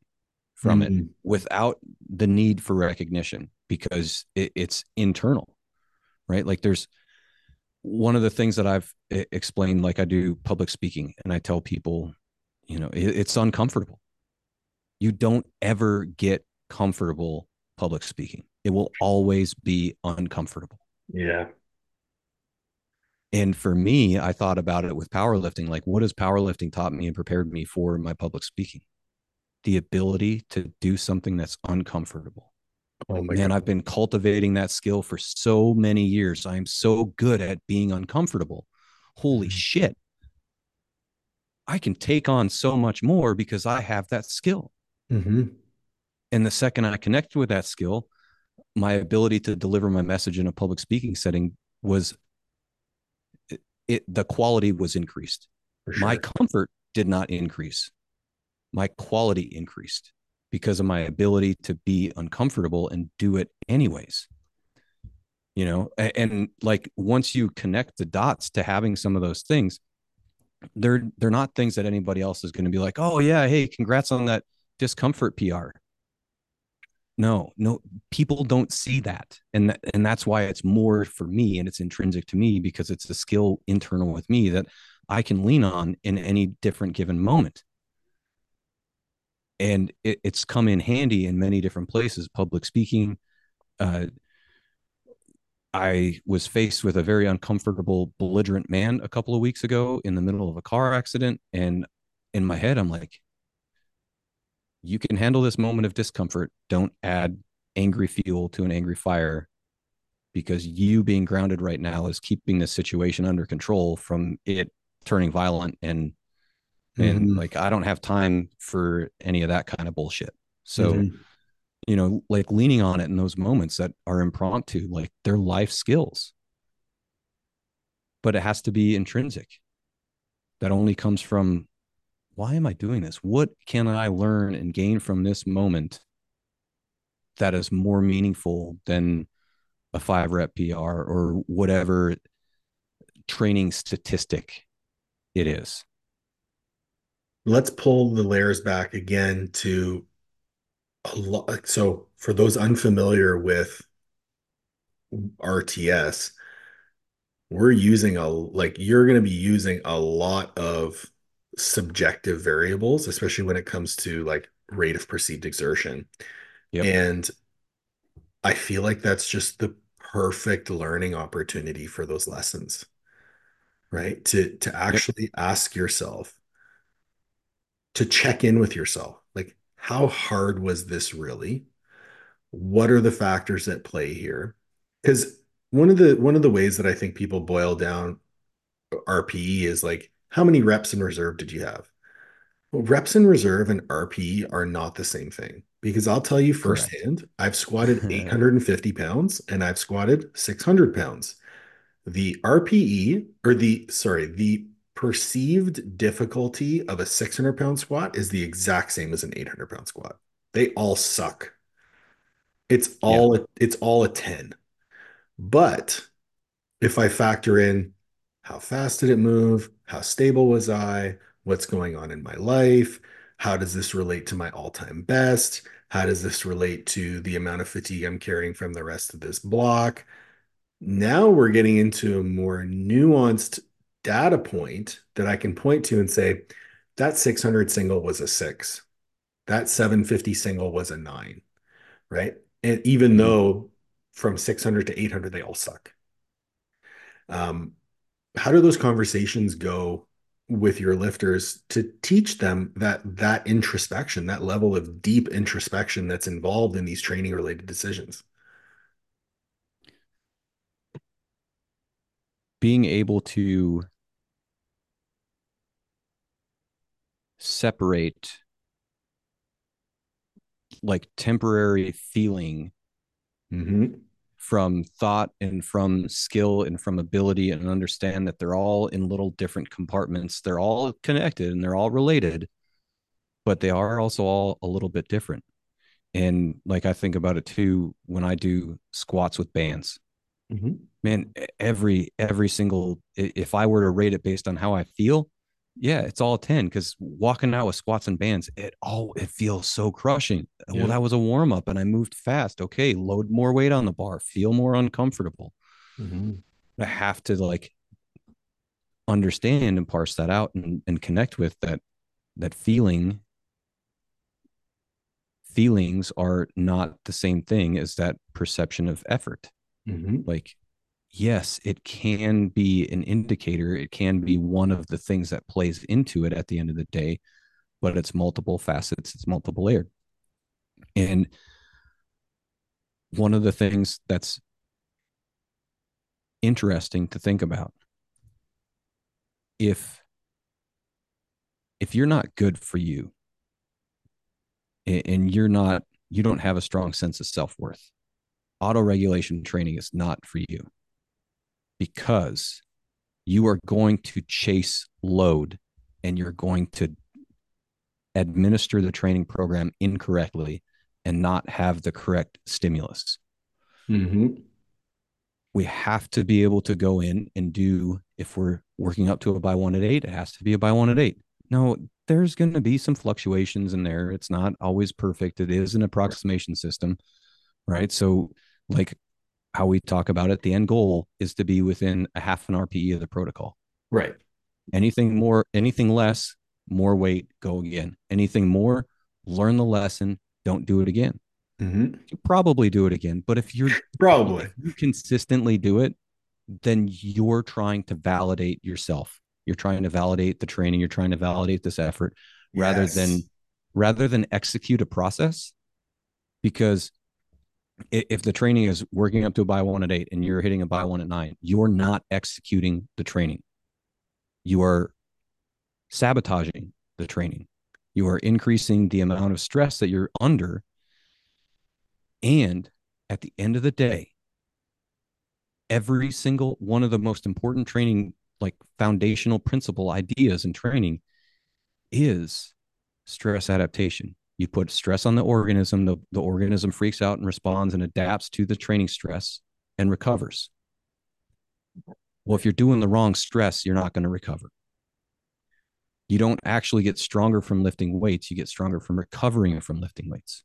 from mm-hmm. it without the need for recognition because it, it's internal right? Like there's one of the things that I've explained, like I do public speaking, and I tell people, you know, it, it's uncomfortable. You don't ever get comfortable public speaking. It will always be uncomfortable. Yeah. And for me, I thought about it with powerlifting. Like, what has powerlifting taught me and prepared me for my public speaking? The ability to do something that's uncomfortable. Oh man, God. I've been cultivating that skill for so many years. I am so good at being uncomfortable. Holy mm-hmm. shit. I can take on so much more because I have that skill. Mm-hmm. And the second I connected with that skill, my ability to deliver my message in a public speaking setting was it, it the quality was increased. Sure. My comfort did not increase. My quality increased because of my ability to be uncomfortable and do it anyways you know and, and, like once you connect the dots to having some of those things they're they're not things that anybody else is going to be like oh yeah hey congrats on that discomfort pr no no people don't see that. And th- and that's why it's more for me and it's intrinsic to me because it's a skill internal with me that i can lean on in any different given moment. And it, it's come in handy in many different places public speaking. Uh, i was faced with a very uncomfortable belligerent man a couple of weeks ago in the middle of a car accident and in my head i'm like you can handle this moment of discomfort don't add angry fuel to an angry fire because you being grounded right now is keeping this situation under control from it turning violent and and mm-hmm. like i don't have time for any of that kind of bullshit so mm-hmm. you know like leaning on it in those moments that are impromptu like they're life skills but it has to be intrinsic that only comes from why am i doing this what can i learn and gain from this moment that is more meaningful than a five rep pr or whatever training statistic it is let's pull the layers back again to a lot. So, for those unfamiliar with RTS, we're using a like you're going to be using a lot of subjective variables, especially when it comes to like rate of perceived exertion. Yep. And I feel like that's just the perfect learning opportunity for those lessons. Right? To to actually yep. ask yourself, to check in with yourself. Like, how hard was this really? What are the factors at play here? Because one of the one of the ways that I think people boil down RPE is like, how many reps in reserve did you have? Well, reps in reserve and RPE are not the same thing because I'll tell you firsthand, Correct. I've squatted 850 pounds and I've squatted 600 pounds. The RPE or the sorry, the perceived difficulty of a 600 pound squat is the exact same as an 800 pound squat. They all suck. It's all yeah. it's all a 10. But if I factor in how fast did it move, how stable was I, what's going on in my life, how does this relate to my all-time best, how does this relate to the amount of fatigue I'm carrying from the rest of this block? Now we're getting into a more nuanced data point that I can point to and say, that 600 single was a six, that 750 single was a nine, right? And even mm-hmm. though from 600 to 800, they all suck. Um, how do those conversations go with your lifters to teach them that that introspection, that level of deep introspection that's involved in these training related decisions? Being able to separate like temporary feeling mm-hmm. From thought and from skill and from ability and understand that they're all in little different compartments. They're all connected and they're all related, but they are also all a little bit different. And like I think about it too when I do squats with bands. Mm-hmm. Man, every every single if I were to rate it based on how I feel, yeah, it's all 10 because walking out with squats and bands, it all it feels so crushing. Yeah. Well, that was a warm up and I moved fast. Okay, load more weight on the bar, feel more uncomfortable. Mm-hmm. I have to like understand and parse that out and, and connect with that that feeling. Feelings are not the same thing as that perception of effort. Mm-hmm. Like yes, it can be an indicator. It can be one of the things that plays into it at the end of the day, but it's multiple facets, it's multiple layered. And one of the things that's interesting to think about if if you're not good for you and you're not you don't have a strong sense of self-worth auto regulation training is not for you because you are going to chase load and you're going to administer the training program incorrectly and not have the correct stimulus. Mm-hmm. We have to be able to go in and do, if we're working up to a by one at eight, it has to be a by one at eight. No, there's going to be some fluctuations in there. It's not always perfect. It is an approximation system, right? So, like how we talk about it, the end goal is to be within a half an RPE of the protocol. Right. Anything more, anything less, more weight, go again. Anything more, learn the lesson, don't do it again. Mm-hmm. You probably do it again, but if you're probably if you consistently do it, then you're trying to validate yourself. You're trying to validate the training. You're trying to validate this effort rather yes. than rather than execute a process because if the training is working up to a buy one at eight and you're hitting a buy one at nine, you're not executing the training. You are sabotaging the training. You are increasing the amount of stress that you're under. And at the end of the day, every single one of the most important training, like foundational principle ideas in training, is stress adaptation you put stress on the organism the, the organism freaks out and responds and adapts to the training stress and recovers. Well if you're doing the wrong stress you're not going to recover. You don't actually get stronger from lifting weights you get stronger from recovering from lifting weights.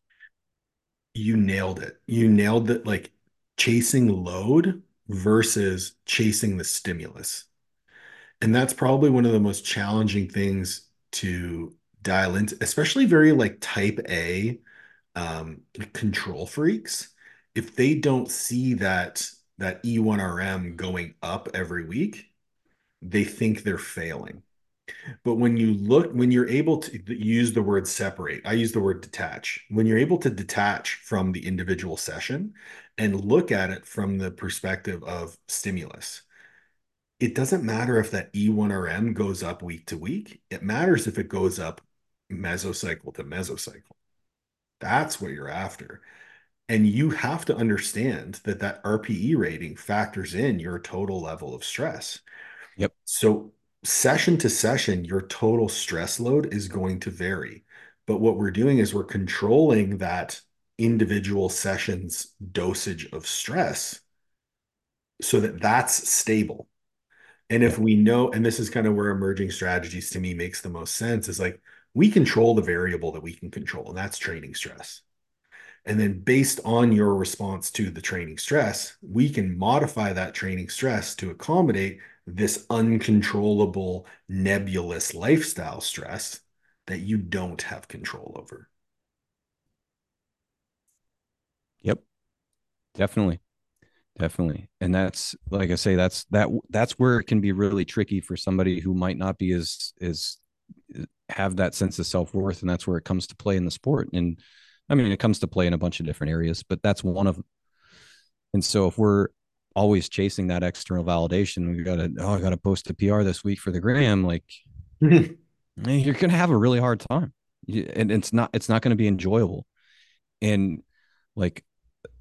You nailed it. You nailed it like chasing load versus chasing the stimulus. And that's probably one of the most challenging things to dial into, especially very like type A um, control freaks. If they don't see that that E1RM going up every week, they think they're failing. But when you look, when you're able to use the word separate, I use the word detach. When you're able to detach from the individual session and look at it from the perspective of stimulus, it doesn't matter if that E1RM goes up week to week. It matters if it goes up mesocycle to mesocycle. That's what you're after. And you have to understand that that RPE rating factors in your total level of stress. Yep. So, session to session, your total stress load is going to vary. But what we're doing is we're controlling that individual session's dosage of stress so that that's stable. And if we know, and this is kind of where emerging strategies to me makes the most sense, is like we control the variable that we can control, and that's training stress. And then based on your response to the training stress, we can modify that training stress to accommodate this uncontrollable, nebulous lifestyle stress that you don't have control over. Yep. Definitely. definitely and that's like i say that's that that's where it can be really tricky for somebody who might not be as as have that sense of self-worth and that's where it comes to play in the sport. And i mean it comes to play in a bunch of different areas but that's one of them and so if we're always chasing that external validation we gotta oh i gotta post a pr this week for the gram like you're gonna have a really hard time. And it's not it's not gonna be enjoyable. And like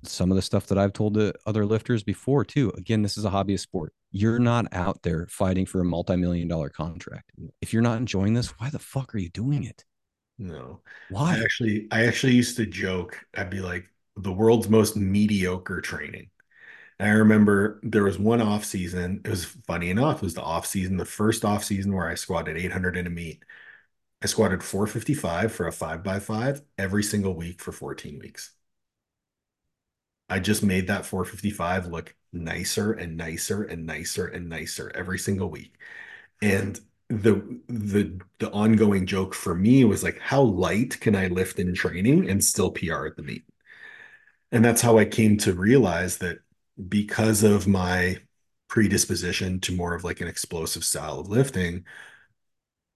some of the stuff that I've told the other lifters before too. Again, this is a hobbyist sport. You're not out there fighting for a multi-million dollar contract. If you're not enjoying this, why the fuck are you doing it? No. Why? I actually I actually used to joke. I'd be like the world's most mediocre training. And I remember there was one off season. It was funny enough. It was the off season, the first off season where I squatted 800 in a meet. I squatted 455 for a five by five every single week for 14 weeks. I just made that 455 look nicer and nicer and nicer and nicer every single week. And the the the ongoing joke for me was like, how light can I lift in training and still PR at the meet? And that's how I came to realize that because of my predisposition to more of like an explosive style of lifting,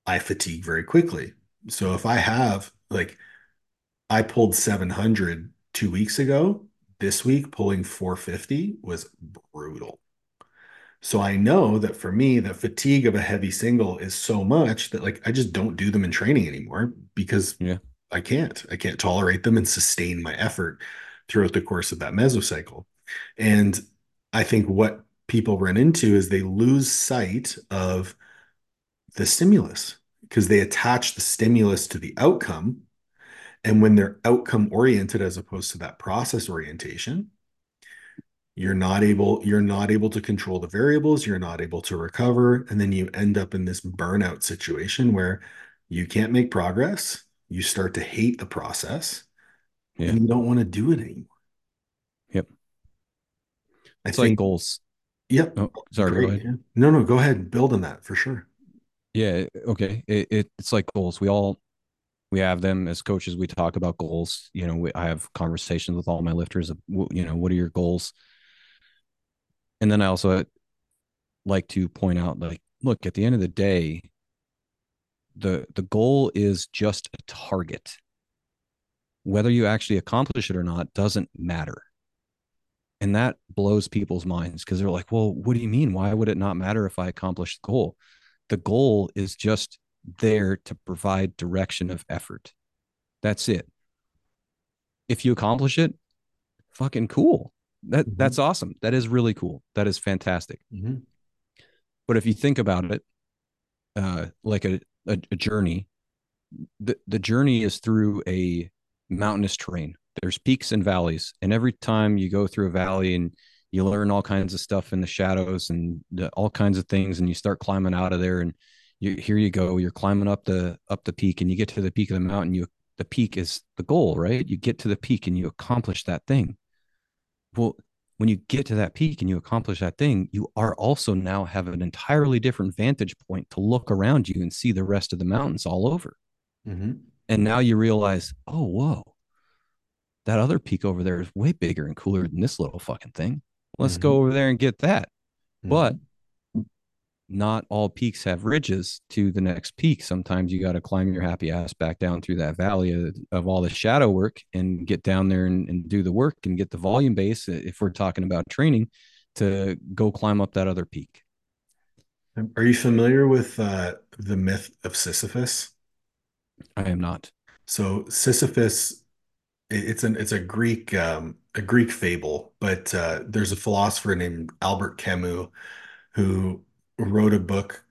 I fatigue very quickly. So if I have like I pulled 700 two weeks ago this week pulling 450 was brutal. So I know that for me, the fatigue of a heavy single is so much that like I just don't do them in training anymore because yeah. I can't. I can't tolerate them and sustain my effort throughout the course of that mesocycle. And I think what people run into is they lose sight of the stimulus because they attach the stimulus to the outcome and when they're outcome oriented as opposed to that process orientation, you're not able you're not able to control the variables, you're not able to recover, and then you end up in this burnout situation where you can't make progress, you start to hate the process, yeah. and you don't want to do it anymore. Yep. I it's think, like goals. Yep. Oh, sorry. No, no, go ahead. Build on that for sure. Yeah. Okay. It, it, it's like goals. We all we have them as coaches. We talk about goals. You know we, i have conversations with all my lifters you know what are your goals? And then i also like to point out like look at the end of the day the the goal is just a target. Whether you actually accomplish it or not doesn't matter. And that blows people's minds because they're like well what do you mean? Why would it not matter if i accomplish the goal? The goal is just there to provide direction of effort. That's it. If you accomplish it, fucking cool. That mm-hmm. that's awesome. That is really cool. That is fantastic. Mm-hmm. But if you think about it, uh, like a, a, a journey, the, the journey is through a mountainous terrain. There's peaks and valleys, and every time you go through a valley and you learn all kinds of stuff in the shadows and the, all kinds of things, and you start climbing out of there, and you here you go you're climbing up the up the peak and you get to the peak of the mountain you the peak is the goal right you get to the peak and you accomplish that thing well when you get to that peak and you accomplish that thing you are also now have an entirely different vantage point to look around you and see the rest of the mountains all over mm-hmm. and now you realize oh whoa that other peak over there is way bigger and cooler than this little fucking thing let's mm-hmm. go over there and get that mm-hmm. but not all peaks have ridges to the next peak. Sometimes you got to climb your happy ass back down through that valley of, of all the shadow work and get down there and, and, do the work and get the volume base. If we're talking about training, to go climb up that other peak. Are you familiar with uh, the myth of Sisyphus? I am not. So Sisyphus, it's an it's a Greek um, a Greek fable, but uh, there's a philosopher named Albert Camus who wrote a book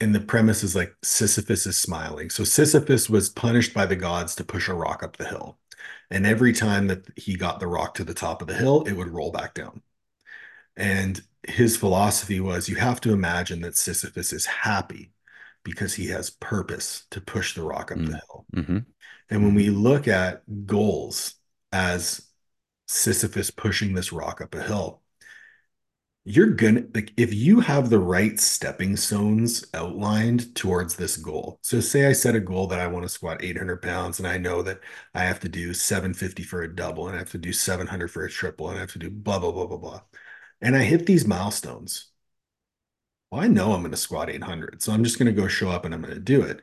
and the premise is like Sisyphus is smiling. So Sisyphus was punished by the gods to push a rock up the hill. And every time that he got the rock to the top of the hill, it would roll back down. And his philosophy was you have to imagine that Sisyphus is happy because he has purpose to push the rock up mm-hmm. the hill. Mm-hmm. And when we look at goals as Sisyphus pushing this rock up a hill, you're gonna like if you have the right stepping stones outlined towards this goal so say i set a goal that i want to squat 800 pounds and i know that i have to do 750 for a double and i have to do 700 for a triple and i have to do blah blah blah blah blah and I hit these milestones. Well, I know I'm going to squat 800. So I'm just going to go show up and I'm going to do it.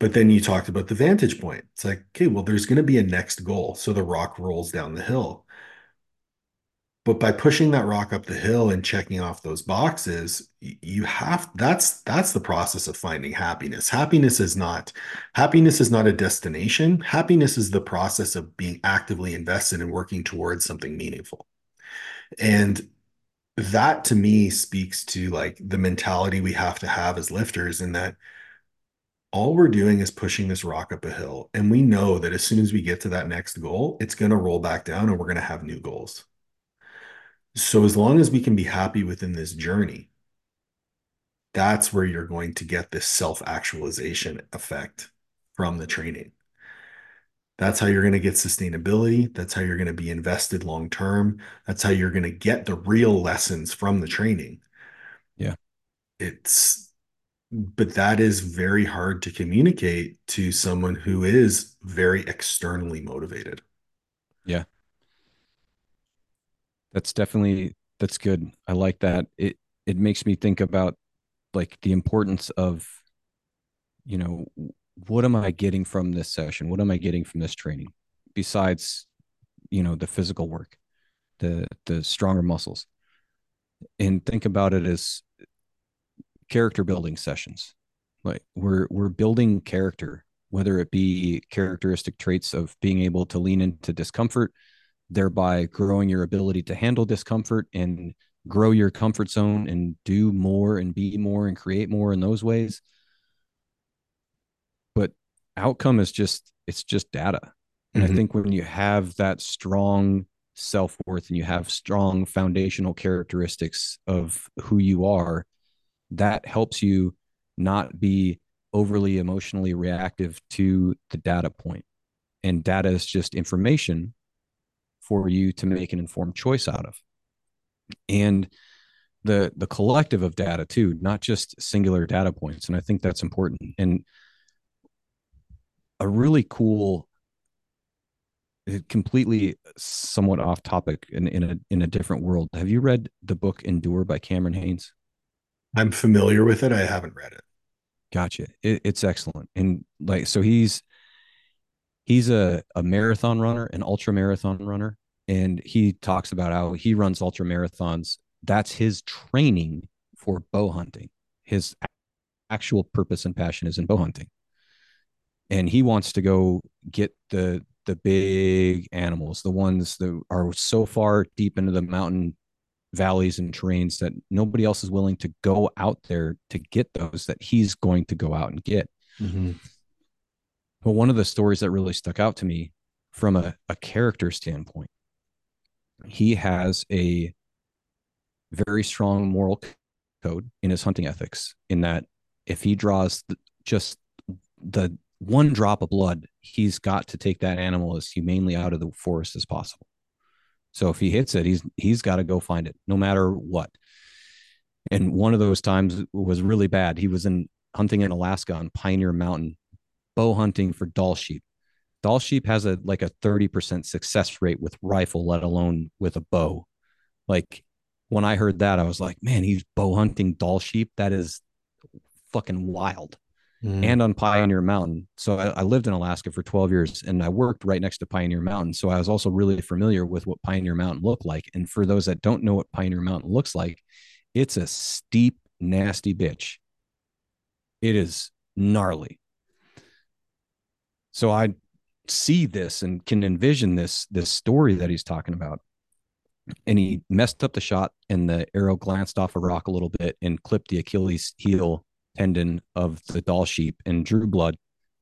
But then you talked about the vantage point. It's like, okay, well, there's going to be a next goal. So the rock rolls down the hill. But by pushing that rock up the hill and checking off those boxes, you have that's that's the process of finding happiness. Happiness is not happiness is not a destination. Happiness is the process of being actively invested in working towards something meaningful. And that to me speaks to like the mentality we have to have as lifters in that all we're doing is pushing this rock up a hill. And we know that as soon as we get to that next goal, it's going to roll back down and we're going to have new goals. So as long as we can be happy within this journey, that's where you're going to get this self actualization effect from the training. That's how you're going to get sustainability. That's how you're going to be invested long term. That's how you're going to get the real lessons from the training. Yeah. It's, but that is very hard to communicate to someone who is very externally motivated. Yeah. That's definitely, that's good. I like that. It, it makes me think about like the importance of, you know, what am I getting from this session? What am I getting from this training besides, you know, the physical work, the the stronger muscles? And think about it as character building sessions. Like we're we're building character, whether it be characteristic traits of being able to lean into discomfort, thereby growing your ability to handle discomfort and grow your comfort zone and do more and be more and create more in those ways. But outcome is just it's just data. And mm-hmm. i think when you have that strong self-worth and you have strong foundational characteristics of who you are that helps you not be overly emotionally reactive to the data point. And data is just information for you to make an informed choice out of and the the collective of data too not just singular data points and i think that's important and a really cool eh, completely somewhat off topic in, in a in a different world. Have you read the book Endure by Cameron Hanes I'm familiar with it. I haven't read it. Gotcha. It, it's excellent. And like so he's he's a, a marathon runner, an ultra marathon runner. And he talks about how he runs ultra marathons. That's his training for bow hunting. His actual purpose and passion is in bow hunting and he wants to go get the the big animals, the ones that are so far deep into the mountain valleys and terrains that nobody else is willing to go out there to get those that he's going to go out and get. Mm-hmm. But one of the stories that really stuck out to me from a, a character standpoint, he has a very strong moral code in his hunting ethics, in that if he draws the, just the one drop of blood, he's got to take that animal as humanely out of the forest as possible. So if he hits it, he's he's got to go find it, no matter what. And one of those times was really bad. He was in hunting in Alaska on Pioneer Mountain, bow hunting for Dall sheep. Dall sheep has a like a 30% success rate with rifle, let alone with a bow. Like when I heard that, I was like, man, he's bow hunting Dall sheep. That is fucking wild mm. and on Pioneer Mountain. So I, I, lived in Alaska for 12 years and I worked right next to Pioneer Mountain. So I was also really familiar with what Pioneer Mountain looked like. And for those that don't know what Pioneer Mountain looks like, it's a steep, nasty bitch. It is gnarly. So I see this and can envision this this story that he's talking about. And he messed up the shot and the arrow glanced off a rock a little bit and clipped the achilles heel tendon of the Dall sheep and drew blood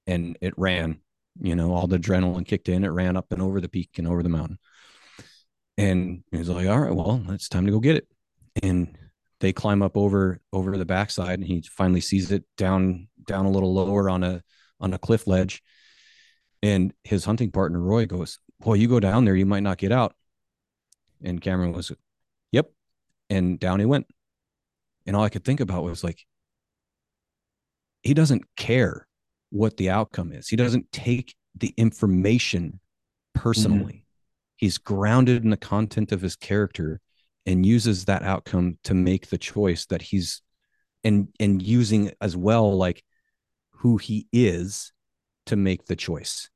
and it ran you know all the adrenaline kicked in. It ran up and over the peak and over the mountain. And he's like all right well it's time to go get it. And they climb up over over the backside and he finally sees it down down a little lower on a on a cliff ledge and his hunting partner roy goes boy you go down there you might not get out and cameron was yep and down he went and all i could think about was like he doesn't care what the outcome is. He doesn't take the information personally. Mm-hmm. He's grounded in the content of his character and uses that outcome to make the choice that he's and and using as well like who he is to make the choice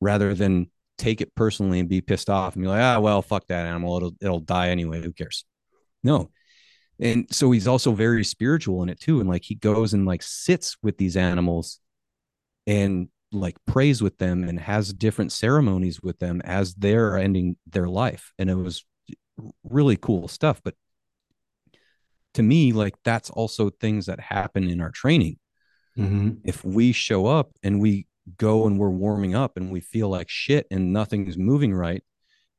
rather than take it personally and be pissed off and be like ah well fuck that animal. It'll it'll die anyway. Who cares? No. And so he's also very spiritual in it too. And like he goes and like sits with these animals and like prays with them and has different ceremonies with them as they're ending their life. And it was really cool stuff. But to me like that's also things that happen in our training mm-hmm. if we show up and we go and we're warming up and we feel like shit and nothing's moving right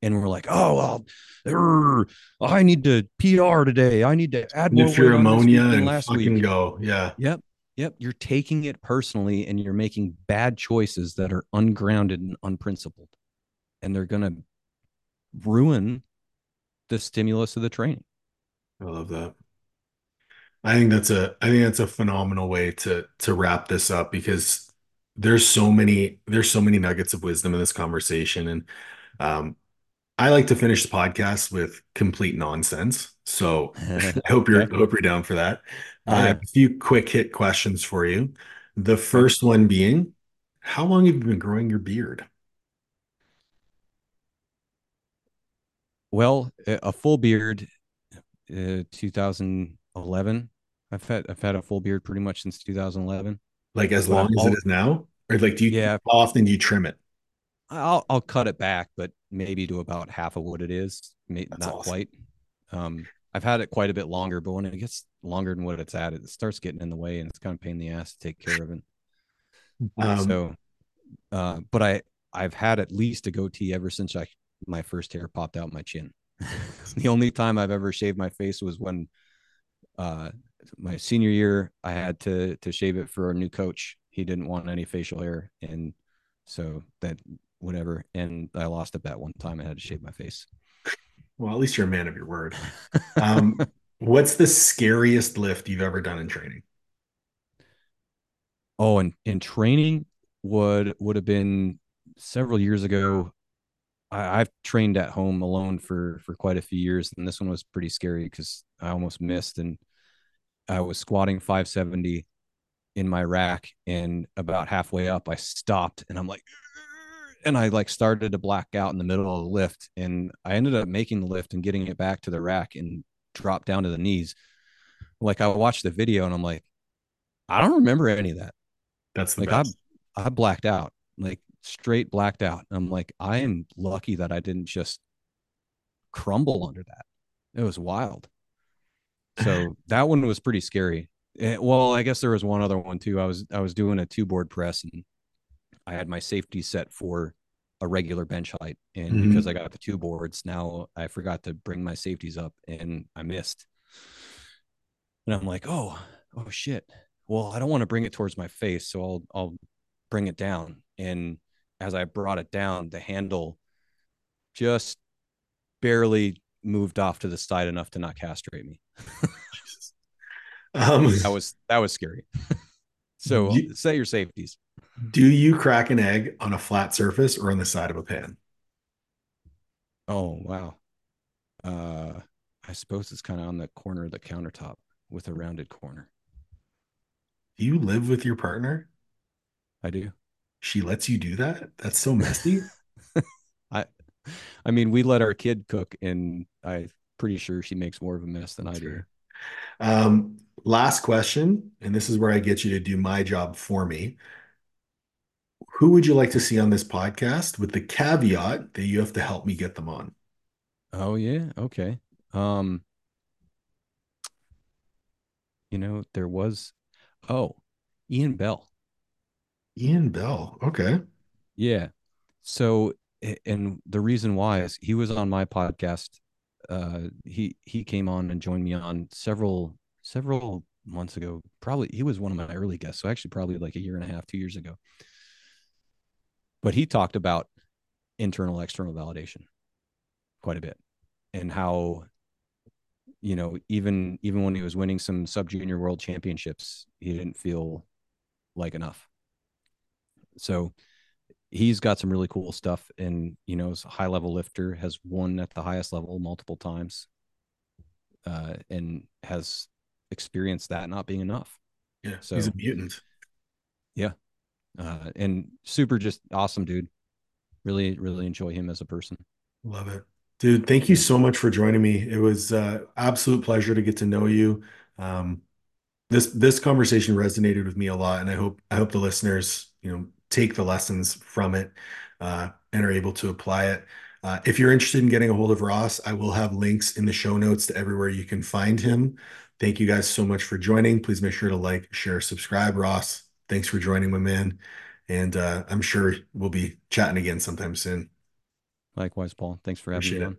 and we're like oh well i need to pr today i need to add more your ammonia and last week go yeah yep Yep. You're taking it personally and you're making bad choices that are ungrounded and unprincipled. And they're going to ruin the stimulus of the training. I love that. I think that's a I think that's a phenomenal way to to wrap this up because there's so many there's so many nuggets of wisdom in this conversation and um I like to finish the podcast with complete nonsense. So I hope you're. I hope you're down for that. Uh, yeah. a few quick hit questions for you. The first one being, how long have you been growing your beard? Well, a full beard, uh, 2011. I've had I've had a full beard pretty much since 2011. Like as long as it is now, or like do you? Yeah. How often do you trim it? I'll I'll cut it back, but maybe to about half of what it is. Maybe not awesome. quite. Um, I've had it quite a bit longer, but when it gets longer than what it's at, it starts getting in the way, and it's kind of pain in the ass to take care of it. Um, so, uh, but I I've had at least a goatee ever since I my first hair popped out my chin. the only time I've ever shaved my face was when uh, my senior year I had to to shave it for a new coach. He didn't want any facial hair, and so that whatever. And I lost a bet one time. I had to shave my face. Well, at least you're a man of your word. Um, what's the scariest lift you've ever done in training? Oh, and in training would would have been several years ago. I, I've trained at home alone for for quite a few years, and this one was pretty scary because I almost missed, and I was squatting 570 in my rack, and about halfway up, I stopped, and I'm like, and I like started to black out in the middle of the lift and I ended up making the lift and getting it back to the rack and dropped down to the knees. Like I watched the video and I'm like, I don't remember any of that. That's like best. I I blacked out, like straight blacked out. I'm like, I am lucky that I didn't just crumble under that. It was wild. So that one was pretty scary. It, eh, well, I guess there was one other one too. I was I was doing a two board press and I had my safety set for a regular bench height. And mm-hmm. because I got the two boards, now I forgot to bring my safeties up and I missed. And I'm like, oh, oh shit. Well, I don't want to bring it towards my face. So I'll I'll bring it down. And as I brought it down, the handle just barely moved off to the side enough to not castrate me. um, that was that was scary. so you, set your safeties. Do you crack an egg on a flat surface or on the side of a pan? Oh wow. Uh I suppose it's kind of on the corner of the countertop with a rounded corner. Do you live with your partner? I do. She lets you do that? That's so messy. I I mean, we let our kid cook and I'm pretty sure she makes more of a mess than I do. Um, last question, and this is where I get you to do my job for me who would you like to see on this podcast with the caveat that you have to help me get them on? Oh yeah, okay. Um you know, there was oh, Ian Bell. Ian Bell. Okay. Yeah. So and the reason why is he was on my podcast. Uh he he came on and joined me on several several months ago. Probably he was one of my early guests. So actually probably like a year and a half, two years ago but he talked about internal external validation quite a bit and how you know even even when he was winning some sub junior world championships he didn't feel like enough so he's got some really cool stuff and you know is a high level lifter has won at the highest level multiple times uh, and has experienced that not being enough. Yeah. So he's a mutant. Yeah. Uh, and super just awesome dude. Really, really enjoy him as a person. Love it. Dude, thank you so much for joining me. It was uh absolute pleasure to get to know you. Um this this conversation resonated with me a lot and I hope I hope the listeners, you know, take the lessons from it uh and are able to apply it. Uh, if you're interested in getting a hold of Ross, I will have links in the show notes to everywhere you can find him. Thank you guys so much for joining. Please make sure to like, share, subscribe. Ross, thanks for joining my man. And uh, I'm sure we'll be chatting again sometime soon. Likewise, Paul. Thanks for having Appreciate me on.